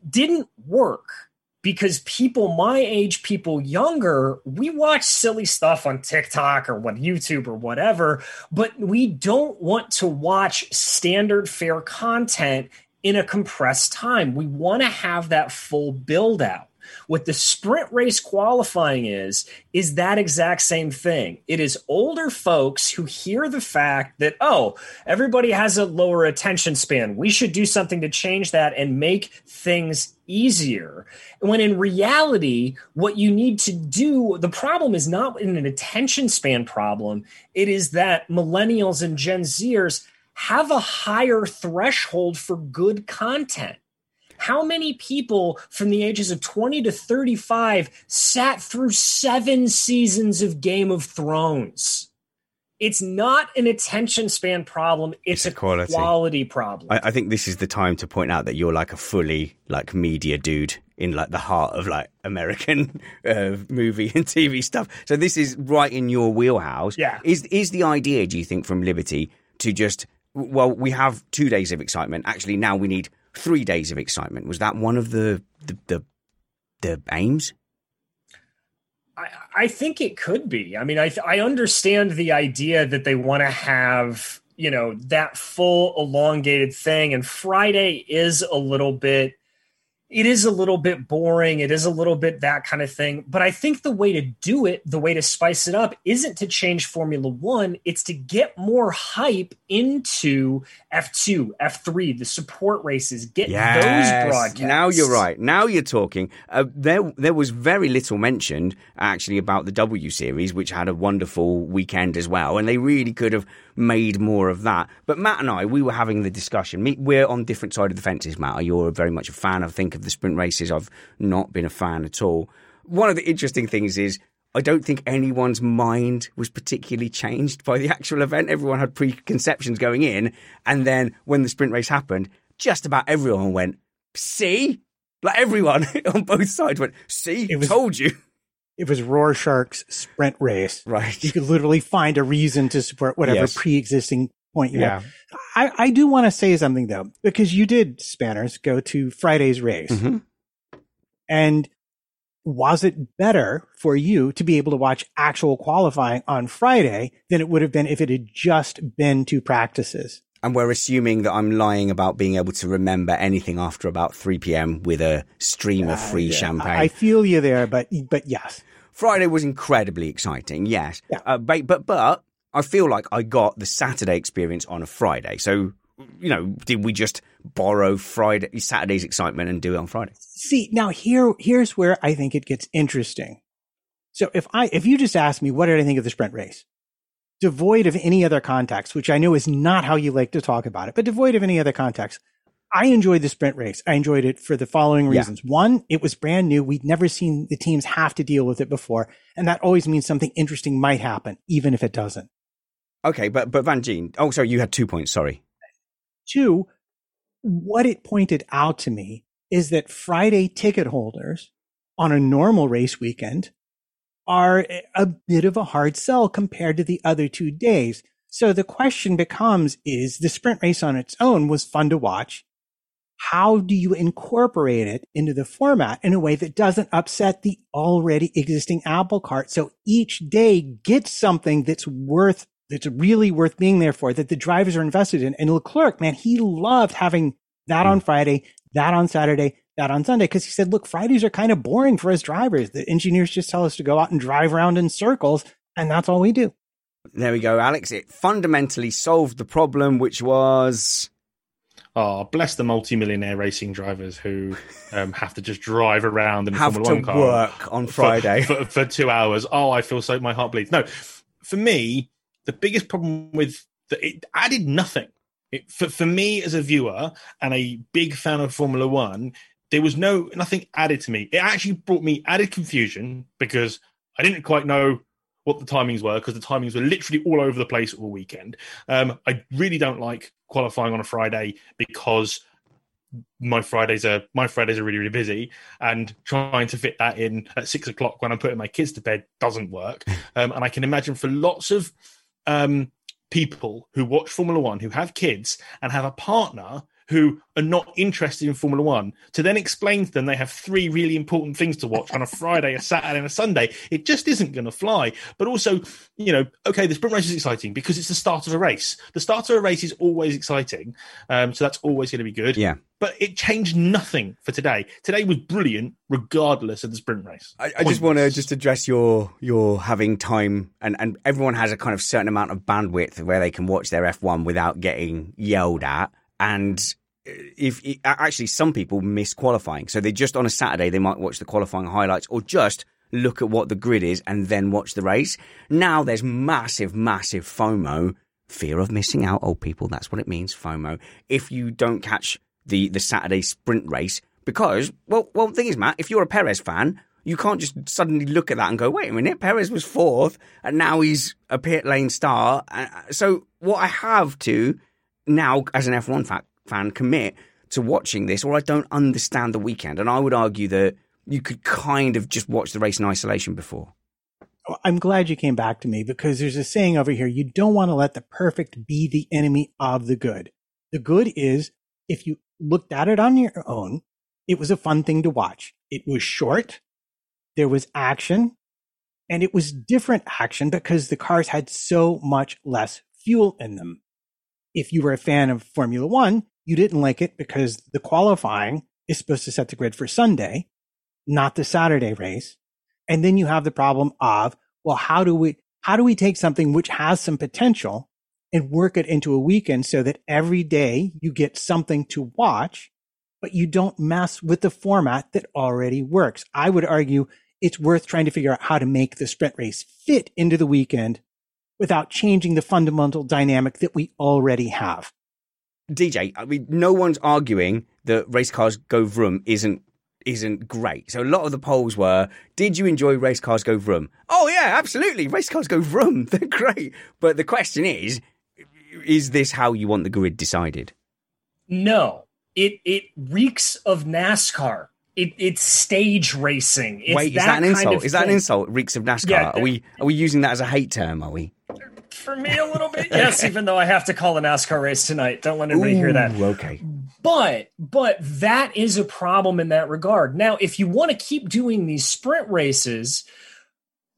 Didn't work because people my age, people younger, we watch silly stuff on TikTok or what YouTube or whatever, but we don't want to watch standard fare content in a compressed time. We want to have that full build out. What the sprint race qualifying is, is that exact same thing. It is older folks who hear the fact that, oh, everybody has a lower attention span. We should do something to change that and make things easier. When in reality, what you need to do, the problem is not an attention span problem, it is that millennials and Gen Zers have a higher threshold for good content. How many people from the ages of 20 to 35 sat through seven seasons of Game of Thrones? It's not an attention span problem. It's, it's a quality. quality problem. I, I, think this is the time to point out that you're like a fully like media dude in like the heart of like American <laughs> uh, movie and TV stuff. So this is right in your wheelhouse. Yeah. Is is the idea? Do you think from Liberty to just well, we have two days of excitement. Actually, now we need three days of excitement. Was that one of the the the, the aims? I, I think it could be. I mean, I I understand the idea that they want to have you know that full elongated thing, and Friday is a little bit it is a little bit boring. It is a little bit that kind of thing. But I think the way to do it, the way to spice it up, isn't to change Formula One. It's to get more hype into F2, F3, the support races, get yes. those broadcasts. Now you're right. Now you're talking. Uh, there, there was very little mentioned actually about the W Series, which had a wonderful weekend as well. And they really could have made more of that. But Matt and I, we were having the discussion. We're on different side of the fences, Matt. You're very much a fan, I think, of the sprint races. I've not been a fan at all. One of the interesting things is I don't think anyone's mind was particularly changed by the actual event. Everyone had preconceptions going in. And then when the sprint race happened, just about everyone went, see? Like everyone <laughs> on both sides went, see, it was, told you it was Rorschach's sprint race. Right. You could literally find a reason to support whatever yes. pre-existing point you yeah. have. I, I do want to say something though, because you did Spanners go to Friday's race. Mm-hmm. And was it better for you to be able to watch actual qualifying on Friday than it would have been if it had just been two practices? And we're assuming that I'm lying about being able to remember anything after about 3 p.m. with a stream of free uh, yeah. champagne. I feel you there, but but yes. Friday was incredibly exciting, yes. Yeah. Uh, but, but but I feel like I got the Saturday experience on a Friday. So you know, did we just borrow Friday Saturday's excitement and do it on Friday? See, now here here's where I think it gets interesting. So if I if you just ask me what did I think of the sprint race, devoid of any other context, which I know is not how you like to talk about it, but devoid of any other context, I enjoyed the sprint race. I enjoyed it for the following reasons. Yeah. One, it was brand new. We'd never seen the teams have to deal with it before. And that always means something interesting might happen, even if it doesn't. Okay, but but Van Gene, oh sorry, you had two points, sorry. Two, what it pointed out to me is that Friday ticket holders on a normal race weekend are a bit of a hard sell compared to the other two days. So the question becomes, is the sprint race on its own was fun to watch how do you incorporate it into the format in a way that doesn't upset the already existing apple cart? So each day gets something that's worth, that's really worth being there for, that the drivers are invested in. And Leclerc, man, he loved having that hmm. on Friday, that on Saturday, that on Sunday, because he said, look, Fridays are kind of boring for us drivers. The engineers just tell us to go out and drive around in circles, and that's all we do. There we go, Alex. It fundamentally solved the problem, which was Oh, bless the multi-millionaire racing drivers who um, have to just drive around in a have Formula One car work on Friday for, for, for, two hours. Oh, I feel so my heart bleeds. No, for me, the biggest problem with the, it added nothing. It, for for me as a viewer and a big fan of Formula One, there was no nothing added to me. It actually brought me added confusion because I didn't quite know what the timings were because the timings were literally all over the place all weekend. Um, I really don't like qualifying on a Friday because my Fridays are my Fridays are really really busy, and trying to fit that in at six o'clock when I'm putting my kids to bed doesn't work. <laughs> Um, and I can imagine for lots of um, people who watch Formula One who have kids and have a partner who are not interested in Formula One to then explain to them they have three really important things to watch on a Friday, a Saturday, and a Sunday. It just isn't going to fly. But also, you know, okay, the sprint race is exciting because it's the start of a race. The start of a race is always exciting, um, so that's always going to be good. Yeah. But it changed nothing for today. Today was brilliant, regardless of the sprint race. I, I just want to just address your your having time and and everyone has a kind of certain amount of bandwidth where they can watch their F1 without getting yelled at and if actually some people miss qualifying. So they just on a Saturday they might watch the qualifying highlights or just look at what the grid is and then watch the race. Now there's massive massive FOMO fear of missing out old people. That's what it means FOMO. If you don't catch the the Saturday sprint race because well well the thing is Matt if you're a Perez fan you can't just suddenly look at that and go, wait a minute, Perez was fourth and now he's a pit lane star. Uh, so what I have to now, as an F1 fa- fan, commit to watching this, or I don't understand the weekend. And I would argue that you could kind of just watch the race in isolation before. I'm glad you came back to me because there's a saying over here you don't want to let the perfect be the enemy of the good. The good is if you looked at it on your own, it was a fun thing to watch. It was short there was action and it was different action because the cars had so much less fuel in them. If you were a fan of Formula One, you didn't like it because the qualifying is supposed to set the grid for Sunday, not the Saturday race. And then you have the problem of, well, how do we, how do we take something which has some potential and work it into a weekend so that every day you get something to watch, but you don't mess with the format that already works? I would argue it's worth trying to figure out how to make the sprint race fit into the weekend without changing the fundamental dynamic that we already have. DJ, I mean, no one's arguing that race cars go vroom isn't isn't great. So a lot of the polls were, did you enjoy race cars go vroom? Oh yeah, absolutely. Race cars go vroom. <laughs> They're great. But the question is, is this how you want the grid decided? No. It it reeks of NASCAR it, it's stage racing. It's Wait, is that, that an insult? Is that an insult? Reeks of NASCAR. Yeah, are we are we using that as a hate term? Are we? For me, a little bit, <laughs> yes. even though I have to call a NASCAR race tonight, don't let anybody Ooh, hear that. Okay. But but that is a problem in that regard. Now, if you want to keep doing these sprint races,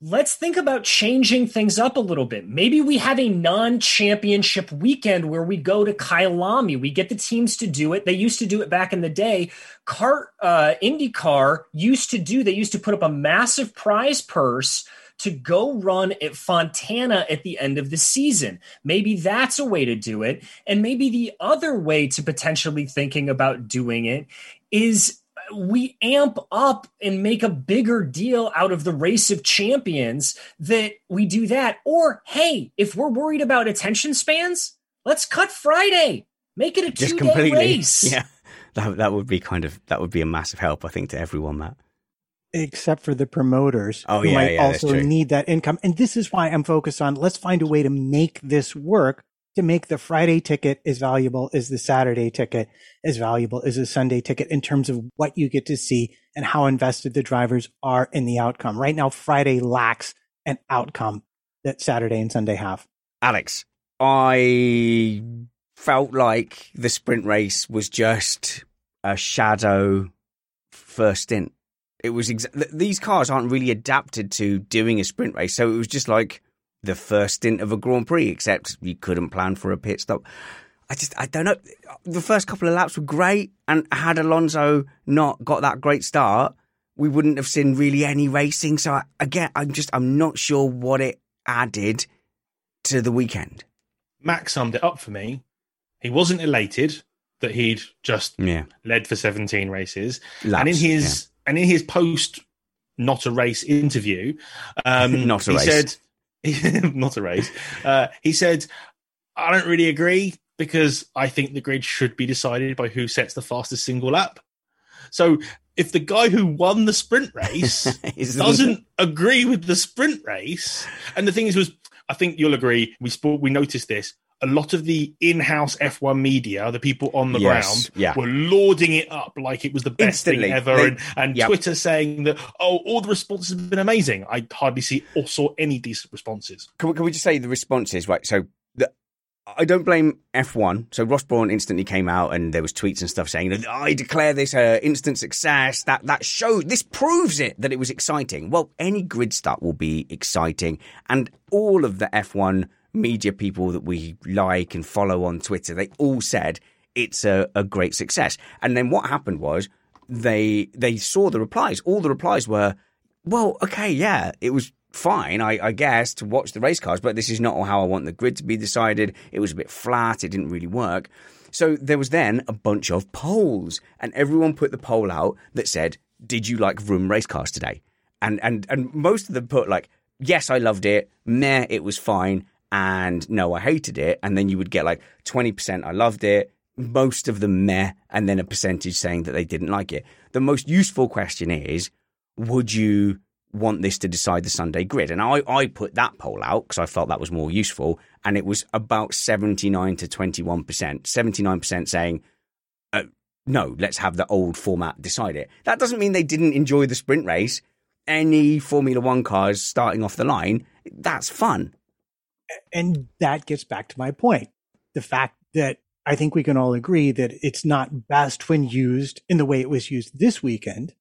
let's think about changing things up a little bit. Maybe we have a non-championship weekend where we go to Kyalami. We get the teams to do it. They used to do it back in the day. Cart uh, IndyCar used to do. They used to put up a massive prize purse to go run at Fontana at the end of the season. Maybe that's a way to do it. And maybe the other way to potentially thinking about doing it is we amp up and make a bigger deal out of the race of champions that we do that. Or, hey, if we're worried about attention spans, let's cut Friday. Make it a two day race. <laughs> Yeah. That, that would be kind of, that would be a massive help, I think, to everyone, Matt. Except for the promoters oh, who yeah, might yeah, also need that income. And this is why I'm focused on let's find a way to make this work to make the Friday ticket as valuable as the Saturday ticket, as valuable as the Sunday ticket in terms of what you get to see and how invested the drivers are in the outcome. Right now, Friday lacks an outcome that Saturday and Sunday have. Alex, I felt like the sprint race was just a shadow first stint. It was exa- these cars aren't really adapted to doing a sprint race, so it was just like the first stint of a Grand Prix, except you couldn't plan for a pit stop. I just, I don't know. The first couple of laps were great, and had Alonso not got that great start, we wouldn't have seen really any racing. So I, again, I'm just, I'm not sure what it added to the weekend. Max summed it up for me. He wasn't elated that he'd just yeah. led for 17 races, Laps, and in his. And in his post not a race interview, um, <laughs> not a he race. said <laughs> not a race. Uh, he said, I don't really agree because I think the grid should be decided by who sets the fastest single lap. So if the guy who won the sprint <laughs> race doesn't agree with the sprint race, and the thing is, was I think you'll agree. We we noticed this a lot of the in-house F1 media, the people on the yes, ground, yeah. were lauding it up like it was the best Instantly. thing ever, They- and, and yep. Twitter saying that oh, all the responses have been amazing. I hardly see or saw any decent responses. Can we, can we just say the responses, right? So the, I don't blame F1. So Ross Brawn instantly came out and there was tweets and stuff saying, I declare this a instant success. That, that shows, this proves it that it was exciting. Well, any grid start will be exciting. And all of the F1 media people that we like and follow on Twitter, they all said it's a, a great success. And then what happened was they, they saw the replies. All the replies were, well, okay, yeah, it was fine, I, I, guess, to watch the race cars, but this is not how I want the grid to be decided. It was a bit flat, it didn't really work. So there was then a bunch of polls, and everyone put the poll out that said, Did you like Vroom race cars today? And and and most of them put like, Yes, I loved it, meh, it was fine, and no, I hated it. And then you would get like 20% I loved it, most of them meh, and then a percentage saying that they didn't like it. The most useful question is, would you want this to decide the Sunday grid. And I, I put that poll out because I felt that was more useful. And it was about 79 to 21%. 79% saying, uh, no, let's have the old format decide it. That doesn't mean they didn't enjoy the sprint race. Any Formula One cars starting off the line, that's fun. And that gets back to my point. The fact that I think we can all agree that it's not best when used in the way it was used this weekend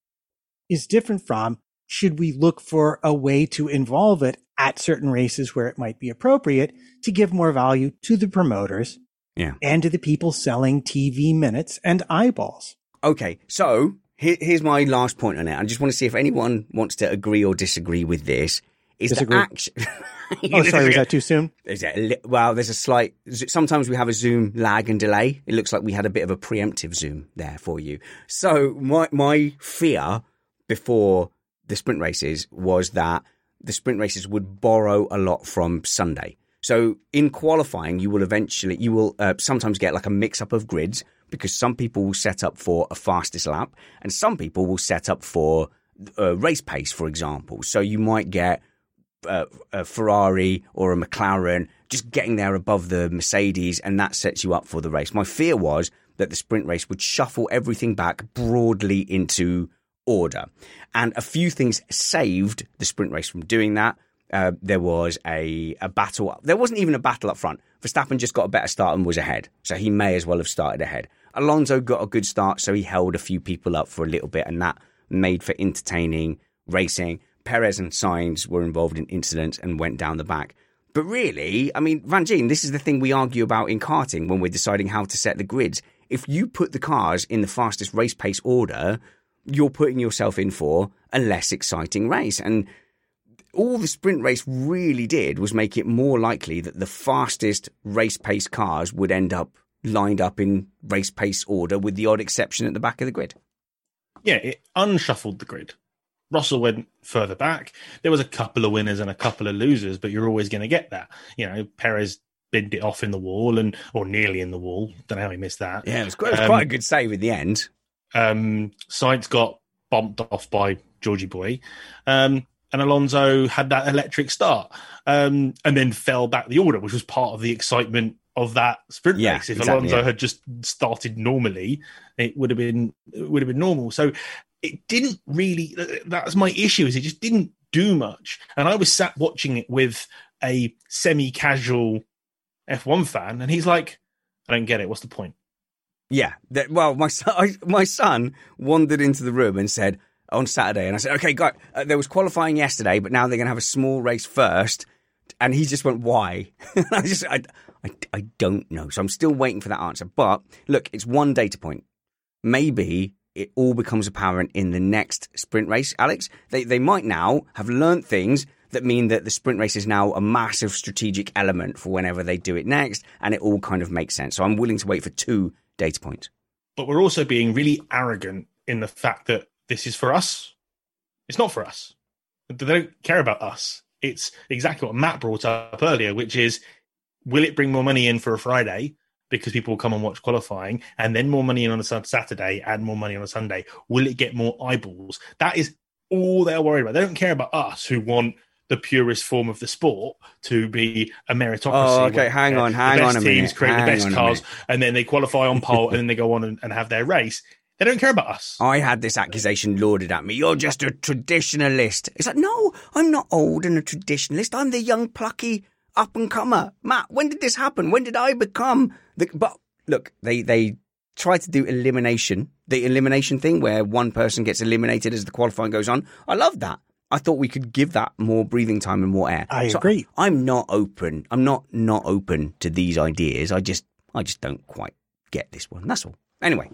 is different from should we look for a way to involve it at certain races where it might be appropriate to give more value to the promoters yeah. and to the people selling TV minutes and eyeballs? Okay, so here, here's my last point on it. I just want to see if anyone wants to agree or disagree with this. Is disagree. the action? <laughs> oh, sorry, <laughs> was that too soon? Is it, well, there's a slight. Sometimes we have a Zoom lag and delay. It looks like we had a bit of a preemptive Zoom there for you. So my my fear before the sprint races was that the sprint races would borrow a lot from Sunday. So in qualifying, you will eventually, you will uh, sometimes get like a mix up of grids because some people will set up for a fastest lap and some people will set up for a race pace, for example. So you might get a Ferrari or a McLaren just getting there above the Mercedes and that sets you up for the race. My fear was that the sprint race would shuffle everything back broadly into order. And a few things saved the sprint race from doing that. Uh, there was a, a battle. There wasn't even a battle up front. Verstappen just got a better start and was ahead. So he may as well have started ahead. Alonso got a good start, so he held a few people up for a little bit, and that made for entertaining racing. Perez and Sainz were involved in incidents and went down the back. But really, I mean, Van this is the thing we argue about in karting when we're deciding how to set the grids. If you put the cars in the fastest race pace order, you're putting yourself in for a less exciting race. And all the sprint race really did was make it more likely that the fastest race pace cars would end up lined up in race pace order with the odd exception at the back of the grid. Yeah, it unshuffled the grid. Russell went further back. There was a couple of winners and a couple of losers, but you're always going to get that. You know, Perez binned it off in the wall and or nearly in the wall. Don't know how he missed that. Yeah, it was quite, it was um, quite a good save in the end. Um, Sainz got bumped off by Georgie Boy. Um, and Alonso had that electric start um, and then fell back the order, which was part of the excitement of that sprint yeah, race. If exactly, Alonso yeah. had just started normally, it would have been it would have been normal. So it didn't really. That's my issue. Is it just didn't do much, and I was sat watching it with a semi-casual F1 fan, and he's like, "I don't get it. What's the point?" Yeah. That, well, my son, I, my son wandered into the room and said on Saturday, and I said, "Okay, guys, uh, there was qualifying yesterday, but now they're going to have a small race first. And he just went, "Why?" <laughs> I just, I, I, I don't know. So I'm still waiting for that answer. But look, it's one data point. Maybe it all becomes apparent in the next sprint race, Alex. They they might now have learned things that mean that the sprint race is now a massive strategic element for whenever they do it next, and it all kind of makes sense. So I'm willing to wait for two data points. But we're also being really arrogant in the fact that this is for us. It's not for us. They don't care about us. It's exactly what Matt brought up earlier, which is will it bring more money in for a Friday because people will come and watch qualifying and then more money in on a Saturday and more money on a Sunday? Will it get more eyeballs? That is all they're worried about. They don't care about us who want the purest form of the sport to be a meritocracy. Oh, okay. Hang on, hang the best on a teams create Hang the best cars, and then they qualify on pole, and then they go on and, and have their race. They don't care about us. I had this accusation lauded at me. You're just a traditionalist. It's like, no, I'm not old and a traditionalist. I'm the young, plucky up and comer. Matt, when did this happen? When did I become the? But look, they they try to do elimination, the elimination thing where one person gets eliminated as the qualifying goes on. I love that. I thought we could give that more breathing time and more air. I so agree. I'm not open. I'm not not open to these ideas. I just I just don't quite get this one. That's all. Anyway,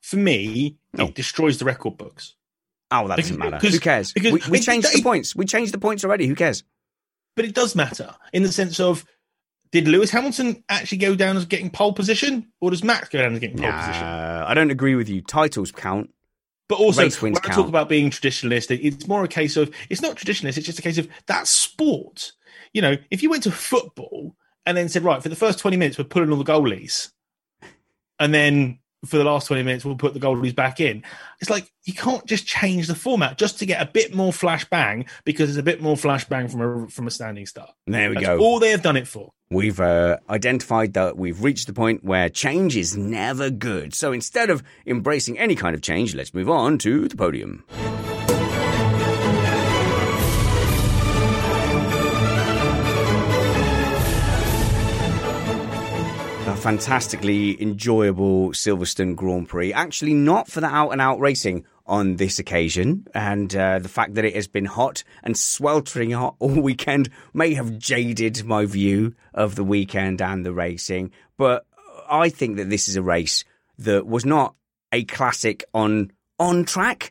for me, oh. it destroys the record books. Oh, that doesn't matter. Who cares? Because we, we changed the points. We changed the points already. Who cares? But it does matter in the sense of did Lewis Hamilton actually go down as getting pole position, or does Max go down as getting pole nah, position? I don't agree with you. Titles count. But also, when I talk about being traditionalist, it's more a case of it's not traditionalist. It's just a case of that sport. You know, if you went to football and then said, right, for the first twenty minutes, we're pulling all the goalies, and then for the last 20 minutes we'll put the goalies back in. It's like you can't just change the format just to get a bit more flashbang because it's a bit more flashbang from a from a standing start. There we That's go. all they have done it for. We've uh, identified that we've reached the point where change is never good. So instead of embracing any kind of change let's move on to the podium fantastically enjoyable Silverstone Grand Prix. Actually, not for the out and out racing on this occasion. And uh, the fact that it has been hot and sweltering hot all weekend may have jaded my view of the weekend and the racing. But I think that this is a race that was not a classic on on track.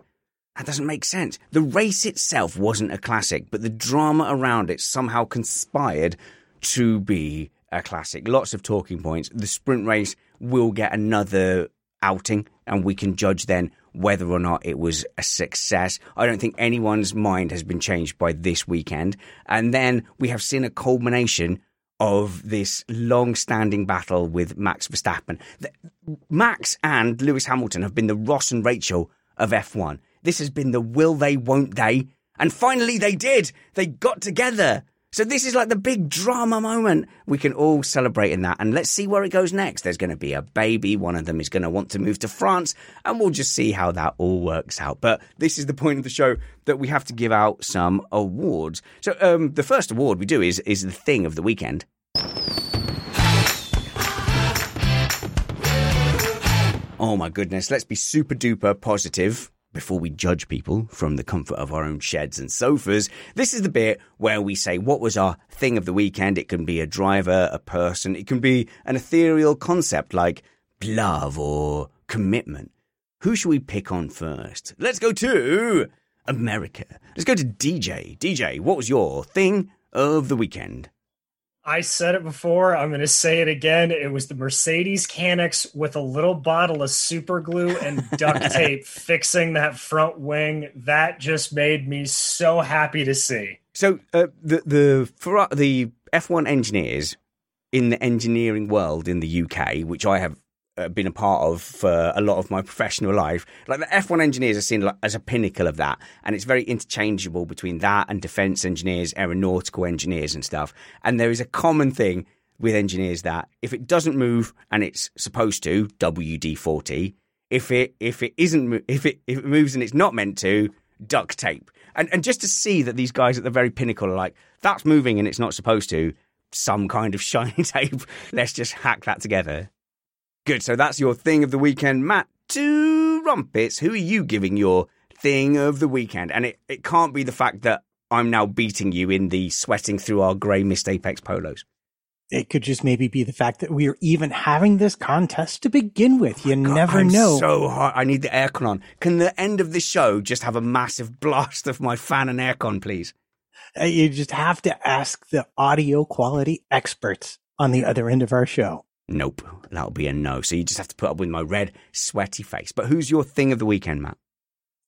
That doesn't make sense. The race itself wasn't a classic, but the drama around it somehow conspired to be a classic. Lots of talking points. The sprint race will get another outing, and we can judge then whether or not it was a success. I don't think anyone's mind has been changed by this weekend. And then we have seen a culmination of this long standing battle with Max Verstappen. Max and Lewis Hamilton have been the Ross and Rachel of F1. This has been the will they, won't they? And finally they did. They got together. So this is like the big drama moment. We can all celebrate in that. And let's see where it goes next. There's going to be a baby. One of them is going to want to move to France and we'll just see how that all works out. But this is the point of the show that we have to give out some awards. So um, the first award we do is, is the thing of the weekend. Oh my goodness. Let's be super duper positive before we judge people from the comfort of our own sheds and sofas, this is the bit where we say what was our thing of the weekend. It can be a driver, a person, it can be an ethereal concept like love or commitment. Who should we pick on first? Let's go to America. Let's go to DJ. DJ, what was your thing of the weekend? I said it before. I'm going to say it again. It was the Mercedes Canex with a little bottle of super glue and duct <laughs> tape fixing that front wing. That just made me so happy to see. So uh, the the the F1 engineers in the engineering world in the UK, which I have uh, been a part of for a lot of my professional life. Like the F1 engineers are seen as a pinnacle of that, and it's very interchangeable between that and defense engineers, aeronautical engineers, and stuff. And there is a common thing with engineers that if it doesn't move and it's supposed to, WD forty. If it if it isn't if it if it moves and it's not meant to, duct tape. And and just to see that these guys at the very pinnacle are like that's moving and it's not supposed to, some kind of <laughs> shiny tape. Let's just hack that together. Good. So that's your thing of the weekend. Matt, Trumpets. Who are you giving your thing of the weekend? And it, it can't be the fact that I'm now beating you in the sweating through our grey Missed Apex polos. It could just maybe be the fact that we are even having this contest to begin with. You God, never I'm know. So hot. I need the aircon on. Can the end of the show just have a massive <laughs> blast of my fan and aircon, please? Uh, you just have to ask the audio quality experts on the other end of our show. Nope, that'll be a no. So you just have to put up with my red, sweaty face. But who's your thing of the weekend, Matt?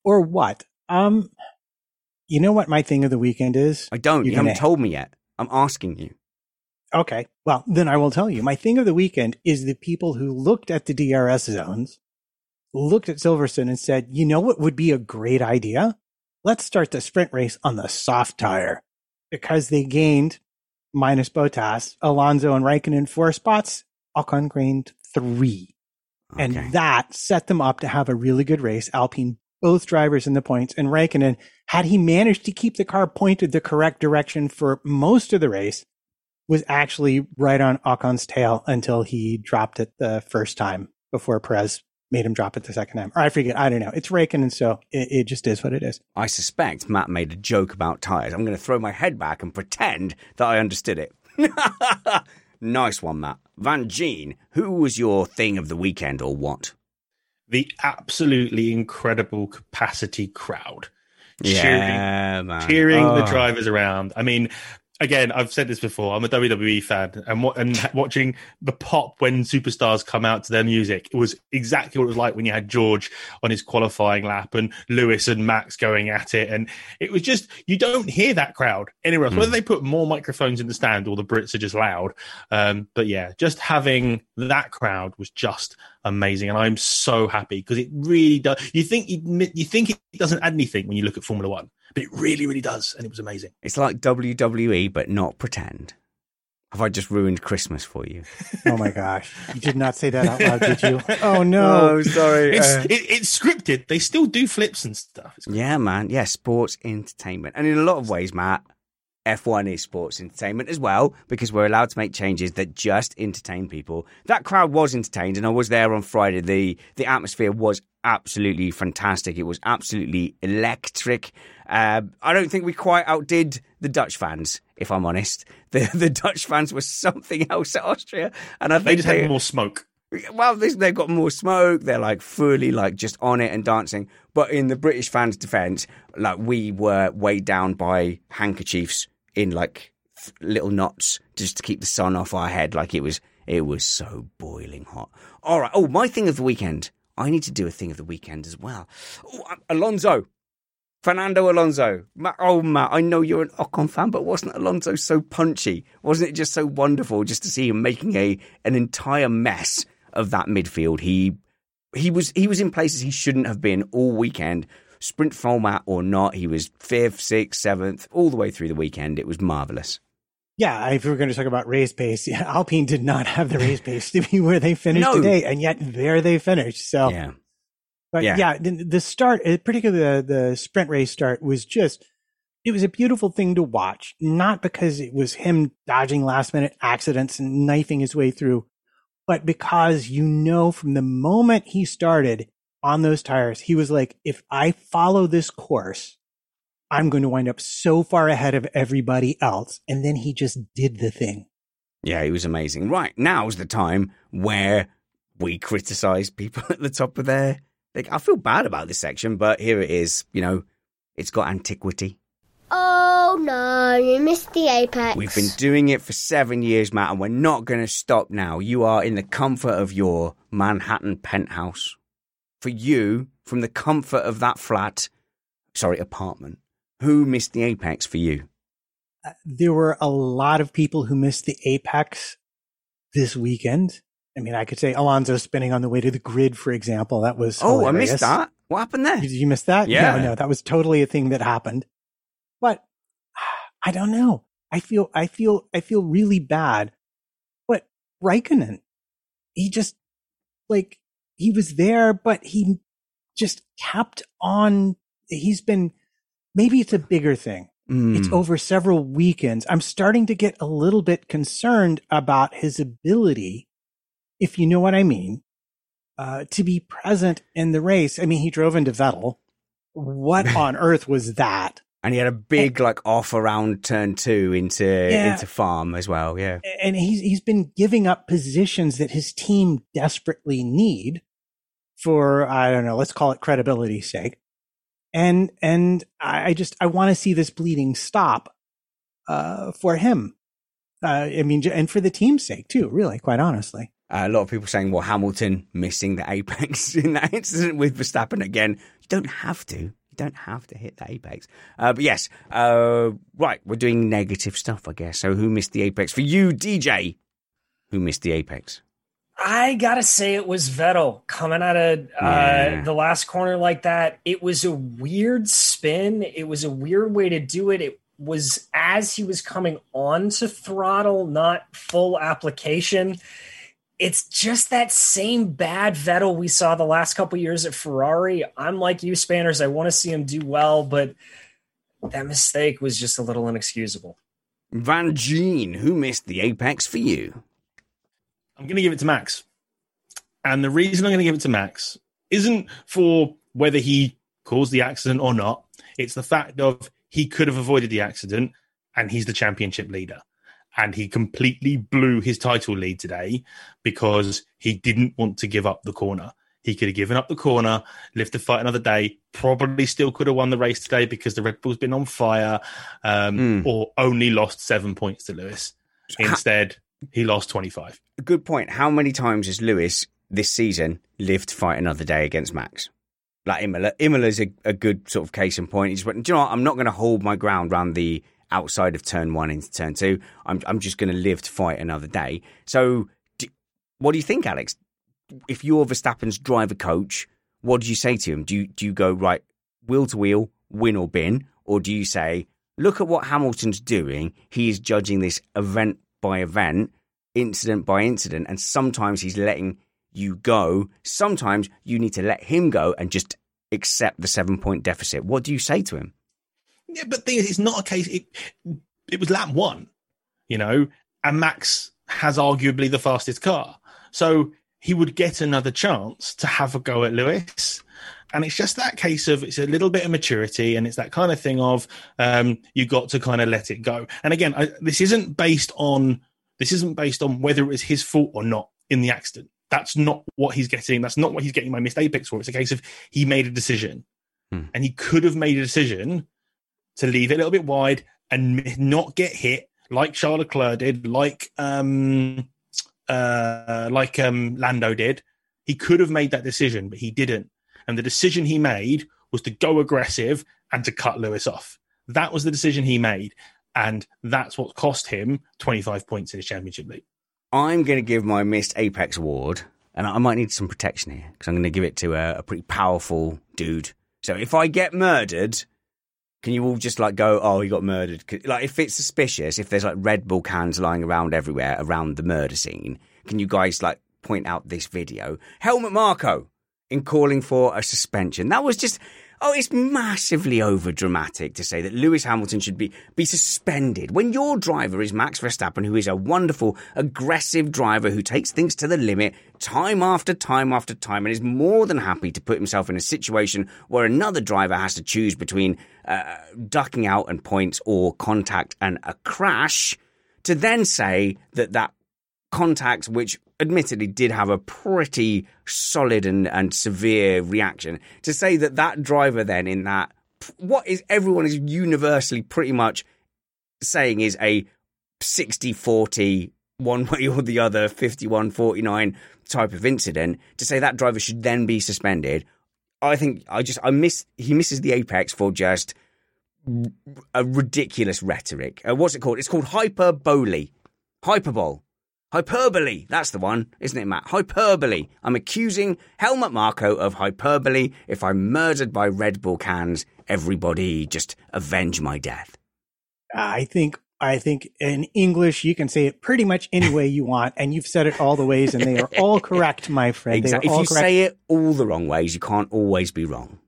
Or what? Um, you know what my thing of the weekend is? I don't. You're you have not told me yet. I'm asking you. Okay. Well, then I will tell you. My thing of the weekend is the people who looked at the DRS zones, looked at Silverstone and said, you know what would be a great idea? Let's start the sprint race on the soft tire because they gained minus Bottas, Alonso and Raikkonen four spots Ocon gained three. Okay. And that set them up to have a really good race. Alpine, both drivers in the points, and Raikkonen, had he managed to keep the car pointed the correct direction for most of the race, was actually right on Ocon's tail until he dropped it the first time before Perez made him drop it the second time. Or I forget. I don't know. It's Raikkonen, so it, it just is what it is. I suspect Matt made a joke about tires. I'm going to throw my head back and pretend that I understood it. <laughs> nice one, Matt. Van Gene, who was your thing of the weekend or what? The absolutely incredible capacity crowd. Yeah, cheering, man. cheering the Oh. drivers around. I mean, again, I've said this before. I'm a WWE fan, and wa- and <laughs> watching the pop when superstars come out to their music, it was exactly what it was like when you had George on his qualifying lap and Lewis and Max going at it, and it was just you don't hear that crowd anywhere else. Hmm. Whether they put more microphones in the stand or the Brits are just loud, um, but yeah, just having that crowd was just amazing, and I'm so happy because it really does. You think you, you think it doesn't add anything when you look at Formula One, but it really, really does, and it was amazing. It's like WWE, but not pretend. Have I just ruined Christmas for you? <laughs> Oh my gosh. You did not say that out loud, did you? <laughs> Oh no. Oh, sorry. It's Uh, it, it's scripted. They still do flips and stuff. Yeah, man. Yeah, sports entertainment. And in a lot of ways, Matt, F1 is sports entertainment as well, because we're allowed to make changes that just entertain people. That crowd was entertained, and I was there on Friday. The the atmosphere was absolutely fantastic. It was absolutely electric. Uh, I don't think we quite outdid the Dutch fans, if I'm honest. <laughs> The the Dutch fans were something else at Austria, and I think They just had more smoke. well, they've got more smoke. They're like fully like just on it and dancing. But in the British fans' defence, like we were weighed down by handkerchiefs in like th- little knots just to keep the sun off our head. Like it was, it was so boiling hot. All right. Oh, my thing of the weekend. I need to do a thing of the weekend as well. Oh, Alonso. Fernando Alonso. Oh, Matt, I know you're an Ocon fan, but wasn't Alonso so punchy? Wasn't it just so wonderful just to see him making a an entire mess of that midfield? He he was he was in places he shouldn't have been all weekend. Sprint format or not, he was fifth, sixth, seventh, all the way through the weekend. It was marvelous. Yeah, if we're going to talk about race pace, <laughs> Alpine did not have the race pace to be where they finished No. today, and yet there they finished. So, Yeah. But Yeah. yeah, the, the start, uh, particularly the, the sprint race start, was just it was a beautiful thing to watch. Not because it was him dodging last minute accidents and knifing his way through, but because you know from the moment he started on those tires, he was like, if I follow this course, I'm going to wind up so far ahead of everybody else. And then he just did the thing. Yeah, it was amazing. Right, now's the time where we criticize people <laughs> at the top of their. Like, I feel bad about this section, but here it is. You know, it's got antiquity. Oh no, you missed the apex. We've been doing it for seven years, Matt, and we're not going to stop now. You are in the comfort of your Manhattan penthouse. For you, from the comfort of that flat, sorry, apartment, who missed the apex for you? Uh, there were a lot of people who missed the apex this weekend. I mean, I could say Alonso spinning on the way to the grid, for example. That was Oh, I missed that. What happened there? Did you miss that? Yeah. No, no, that was totally a thing that happened. But <sighs> I don't know. I feel, I feel, I feel really bad. But Raikkonen, he just like he was there, but he just kept on. He's been maybe it's a bigger thing. It's Mm. over several weekends. I'm starting to get a little bit concerned about his ability, if you know what I mean, uh, to be present in the race. I mean, he drove into Vettel. What <laughs> on earth was that? And he had a big like off around turn two into Yeah. into farm as well. Yeah. And he's he's been giving up positions that his team desperately need for I don't know, let's call it credibility's sake. And and I I just I want to see this bleeding stop uh, for him. Uh, I mean, and for the team's sake too. Really, quite honestly. Uh, a lot of people saying, well, Hamilton missing the apex <laughs> in that incident with Verstappen again. You don't have to. You don't have to hit the apex. Uh, but yes, uh, right, we're doing negative stuff, I guess. So who missed the apex? For you, DJ, who missed the apex? I gotta say it was Vettel coming out of uh, Yeah. the last corner like that. It was a weird spin. It was a weird way to do it. It was as he was coming on to throttle, not full application. It's just that same bad Vettel we saw the last couple years at Ferrari. I'm like you, Spanners. I want to see him do well, but that mistake was just a little inexcusable. Van Gene, who missed the apex for you? I'm going to give it to Max. And the reason I'm going to give it to Max isn't for whether he caused the accident or not. It's the fact of he could have avoided the accident and he's the championship leader. And he completely blew his title lead today because he didn't want to give up the corner. He could have given up the corner, lived to fight another day, probably still could have won the race today because the Red Bull's been on fire, um, mm. or only lost seven points to Lewis. Instead, he lost 25. Good point. How many times has Lewis this season lived to fight another day against Max? Like Imola. Imola's a, a good sort of case in point. He just went, do you know what? I'm not going to hold my ground around the outside of turn one into turn two. I'm, I'm just going to live to fight another day. So, do, what do you think, Alex? If you're Verstappen's driver coach, what do you say to him? Do you, do you go, right, wheel to wheel, win or bin? Or do you say, look at what Hamilton's doing. He is judging this event by event, incident by incident, and sometimes he's letting you go. Sometimes you need to let him go and just accept the seven point deficit. What do you say to him? Yeah, but the thing is, it's not a case. It, it was lap one, you know, and Max has arguably the fastest car. So he would get another chance to have a go at Lewis. And it's just that case of it's a little bit of maturity and it's that kind of thing of um, you got to kind of let it go. And again, I, this isn't based on this isn't based on whether it was his fault or not in the accident. That's not what he's getting. That's not what he's getting my missed apex for. It's a case of he made a decision, hmm. and he could have made a decision to leave it a little bit wide and not get hit like Charles Leclerc did, like um, uh, like um, Lando did. He could have made that decision, but he didn't. And the decision he made was to go aggressive and to cut Lewis off. That was the decision he made. And that's what cost him 25 points in his championship league. I'm going to give my missed Apex award, and I might need some protection here because I'm going to give it to a, a pretty powerful dude. So if I get murdered, can you all just like go, oh, he got murdered? Like, if it's suspicious, if there's like Red Bull cans lying around everywhere around the murder scene, can you guys like point out this video? Helmut Marko in calling for a suspension. That was just, Oh, it's massively over dramatic to say that Lewis Hamilton should be, be suspended when your driver is Max Verstappen, who is a wonderful, aggressive driver who takes things to the limit time after time after time and is more than happy to put himself in a situation where another driver has to choose between uh, ducking out and points or contact and a crash to then say that that contact, which admittedly did have a pretty solid and, and severe reaction, to say that that driver then in that, what is everyone is universally pretty much saying is a 60 40 one way or the other 51 49 type of incident to say that driver should then be suspended i think i just i miss he misses the apex for just a ridiculous rhetoric. Uh, what's it called? It's called hyperbole. Hyperbole Hyperbole. That's the one, isn't it, Matt? Hyperbole. I'm accusing Helmut Marko of hyperbole. If I'm murdered by Red Bull cans, everybody just avenge my death. I think I think in English you can say it pretty much any way you want, and you've said it all the ways, and they are all correct, my friend. Exactly. If you correct. say it all the wrong ways, you can't always be wrong.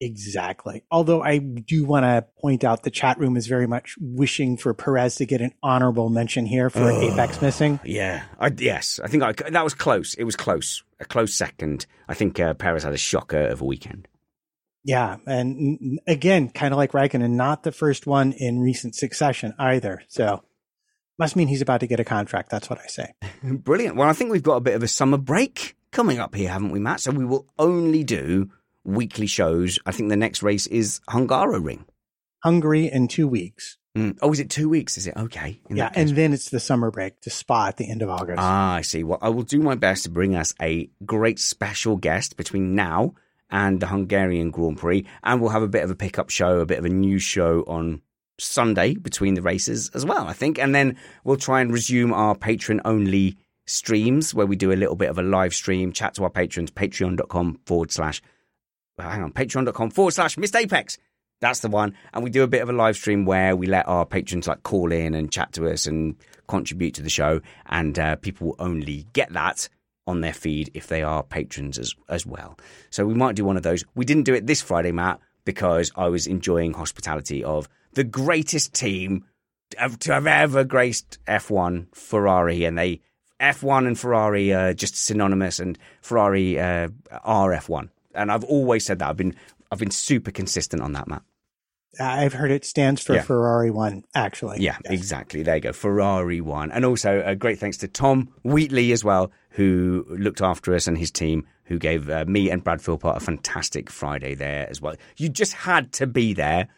Exactly. Although I do want to point out the chat room is very much wishing for Perez to get an honorable mention here for oh, Apex missing. Yeah. I, yes. I think I, that was close. It was close. A close second. I think uh, Perez had a shocker of a weekend. Yeah. And again, kind of like Raikkonen, not the first one in recent succession either. So must mean he's about to get a contract. That's what I say. <laughs> Brilliant. Well, I think we've got a bit of a summer break coming up here, haven't we, Matt? So we will only do weekly shows. I think the next race is Hungaroring. Hungary in two weeks. Mm. Oh, is it two weeks? Is it okay? yeah, and then it's the summer break to Spa at the end of August. Ah, I see. Well, I will do my best to bring us a great special guest between now and the Hungarian Grand Prix, and we'll have a bit of a pickup show, a bit of a news show on Sunday between the races as well. I think, and then we'll try and resume our patron only streams where we do a little bit of a live stream, chat to our patrons, patreon.com forward slash hang on, patreon.com forward slash missed apex. That's the one. And we do a bit of a live stream where we let our patrons like call in and chat to us and contribute to the show. And uh, people will only get that on their feed if they are patrons as, as well. So we might do one of those. We didn't do it this Friday, Matt, because I was enjoying hospitality of the greatest team to have ever graced F1 Ferrari, and they F1 and Ferrari are just synonymous, and Ferrari uh, are F1. And I've always said that. I've been I've been super consistent on that, Matt. I've heard it stands for Yeah. Ferrari One, actually. Yeah, exactly. There you go. Ferrari one. And also a great thanks to Tom Wheatley as well, who looked after us and his team, who gave uh, me and Brad Philpott a fantastic Friday there as well. You just had to be there.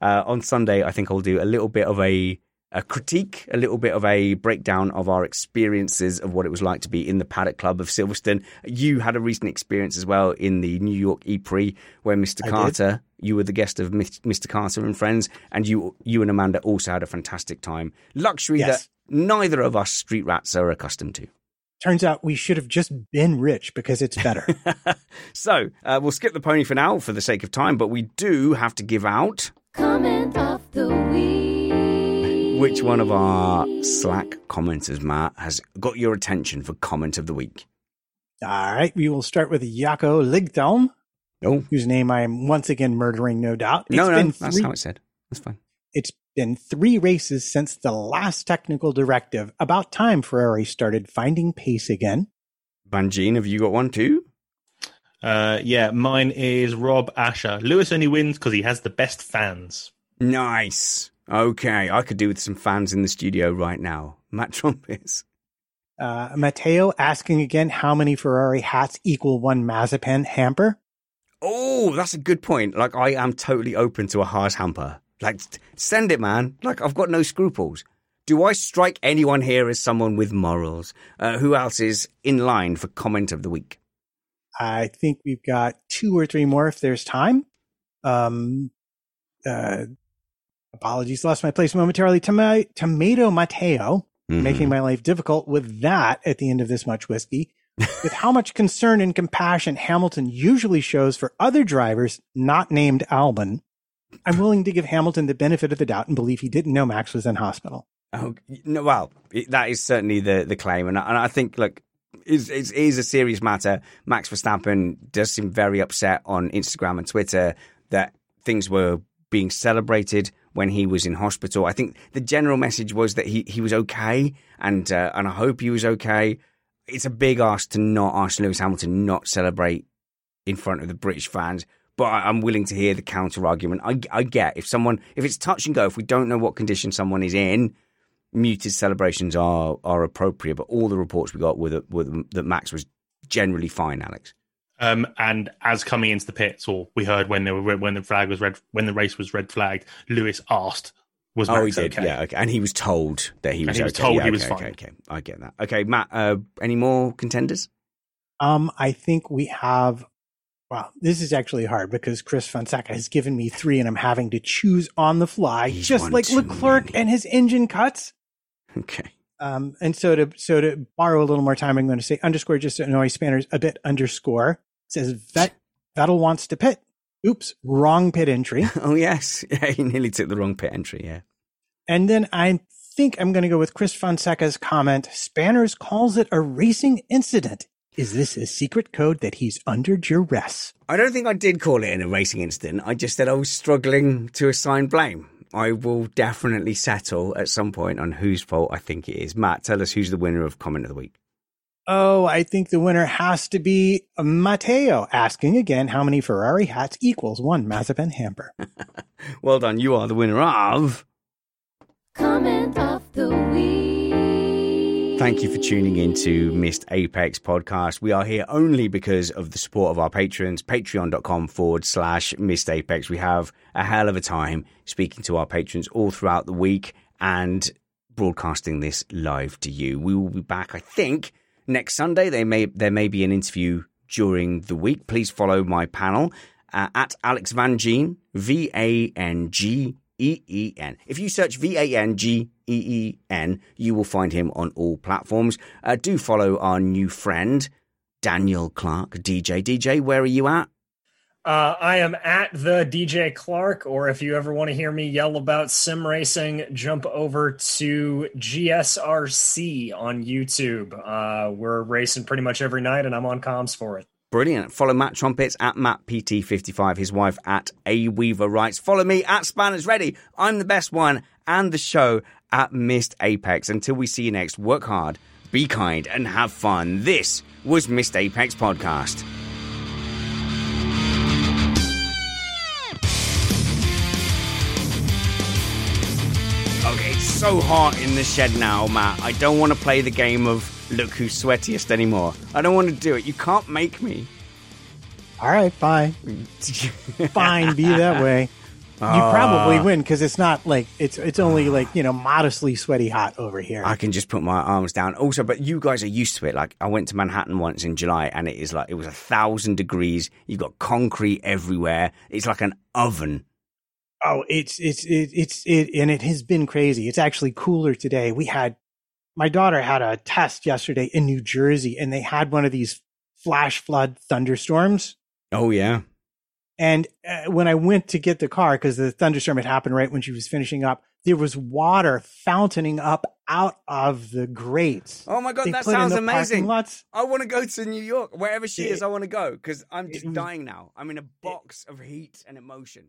Uh, on Sunday, I think I'll do a little bit of a, a critique, a little bit of a breakdown of our experiences of what it was like to be in the Paddock Club of Silverstone. You had a recent experience as well in the New York E Prix, where Mr. I did. Carter you were the guest of Mr. Carter and friends, and you you and Amanda also had a fantastic time. Luxury Yes. that neither of us street rats are accustomed to. Turns out we should have just been rich because it's better. <laughs> So uh, we'll skip the pony for now for the sake of time, but we do have to give out Comment of the week. Which one of our Slack commenters, Matt, has got your attention for comment of the week. All right, we will start with Jaco Ligdom, Oh whose name I am once again murdering, no doubt. no, no, been that's how it's said. That's fine. It's been three races since the last technical directive. About time Ferrari started finding pace again. Banjin, have you got one too? Uh, yeah, mine is Rob Asher. Lewis only wins because he has the best fans. Nice. Okay, I could do with some fans in the studio right now. <laughs> Matt Trumpets. Uh, Matteo asking again how many Ferrari hats equal one Mazepin hamper. Oh, that's a good point. Like, I am totally open to a Haas hamper. Like, send it, man. Like, I've got no scruples. Do I strike anyone here as someone with morals? Uh, who else is in line for comment of the week? I think we've got two or three more if there's time. Um, uh, apologies, lost my place momentarily. Toma- Tomato Mateo, Mhm. making my life difficult with that at the end of this much whiskey. <laughs> with how much concern and compassion Hamilton usually shows for other drivers not named Albon, I'm willing to give Hamilton the benefit of the doubt and believe he didn't know Max was in hospital. Oh, no, well, that is certainly the, the claim. And, I- and I think, look, it's, it's, it is a serious matter. Max Verstappen does seem very upset on Instagram and Twitter that things were being celebrated when he was in hospital. I think the general message was that he, he was okay, and uh, and I hope he was okay. It's a big ask to not ask Lewis Hamilton not celebrate in front of the British fans. But I- I'm willing to hear the counter argument. I, I get if someone, if it's touch and go, if we don't know what condition someone is in, muted celebrations are are appropriate. But all the reports we got were that, were that Max was generally fine. Alex. Um, and as coming into the pits, or we heard when they were when the flag was red, when the race was red flagged, Lewis asked, "Was oh, he Max did. okay?" Yeah. Okay. And he was told that he And was. he was okay. told Yeah, he was okay, fine. Okay, okay. I get that. Okay, Matt. Uh, any more contenders? Um, I think we have. Wow, this is actually hard because Chris Fonseca has given me three, and I'm having to choose on the fly, He's just like Leclerc many. and his engine cuts. Okay. Um, and so to so to borrow a little more time, I'm going to say underscore just to annoy spanners a bit underscore It says Vet, Vettel wants to pit. Oops, wrong pit entry. <laughs> Oh yes. Yeah, <laughs> he nearly took the wrong pit entry. Yeah. and then I think I'm going to go with Chris Fonseca's comment. Spanners calls it a racing incident. Is this a secret code that he's under duress? I don't think I did call it in a racing incident. I just said I was struggling to assign blame. I will definitely settle at some point on whose fault I think it is. Matt, tell us who's the winner of comment of the week. Oh, I think the winner has to be Matteo, asking again how many Ferrari hats equals one Mazepin hamper. <laughs> Well done. You are the winner of. Comment of the week. Thank you for tuning in to Missed Apex podcast. We are here only because of the support of our patrons, patreon.com forward slash Missed Apex. We have a hell of a time speaking to our patrons all throughout the week and broadcasting this live to you. We will be back, I think, next Sunday. They may, there may be an interview during the week. Please follow my panel uh, at Alex Van Gene, V A N G E E N. If you search V A N G E E N, you will find him on all platforms. Uh, do follow our new friend, Daniel Clark, DJ. DJ, where are you at? Uh, I am at the DJ Clark, or if you ever want to hear me yell about sim racing, jump over to GSRC on YouTube. Uh, we're racing pretty much every night, and I'm on comms for it. Brilliant. Follow Matt Trumpets at Matt PT55, his wife at A Weaver Writes. Follow me at Spanners Ready. I'm the best one, and the show at Missed Apex. Until we see you next, work hard, be kind, and have fun. This was Missed Apex Podcast. So hot in the shed now, Matt. I don't want to play the game of look who's sweatiest anymore. I don't want to do it. You can't make me. All right, fine. <laughs> fine, be that way. You probably Ah. win because it's not like it's it's only like you know modestly sweaty hot over here. I can just put my arms down. Also, but you guys are used to it. Like I went to Manhattan once in July, and it is like it was a thousand degrees. You've got concrete everywhere. It's like an oven. Oh, it's it's it, it's it, and it has been crazy. It's actually cooler today. We had my daughter had a test yesterday in New Jersey, and they had one of these flash flood thunderstorms. Oh yeah. And uh, when I went to get the car, because the thunderstorm had happened right when she was finishing up, there was water fountaining up out of the grates. Oh my god, They that sounds amazing. lots. I want to go to New York, wherever she It- is. I want to go because I'm just it dying now. I'm in a box of heat and emotion.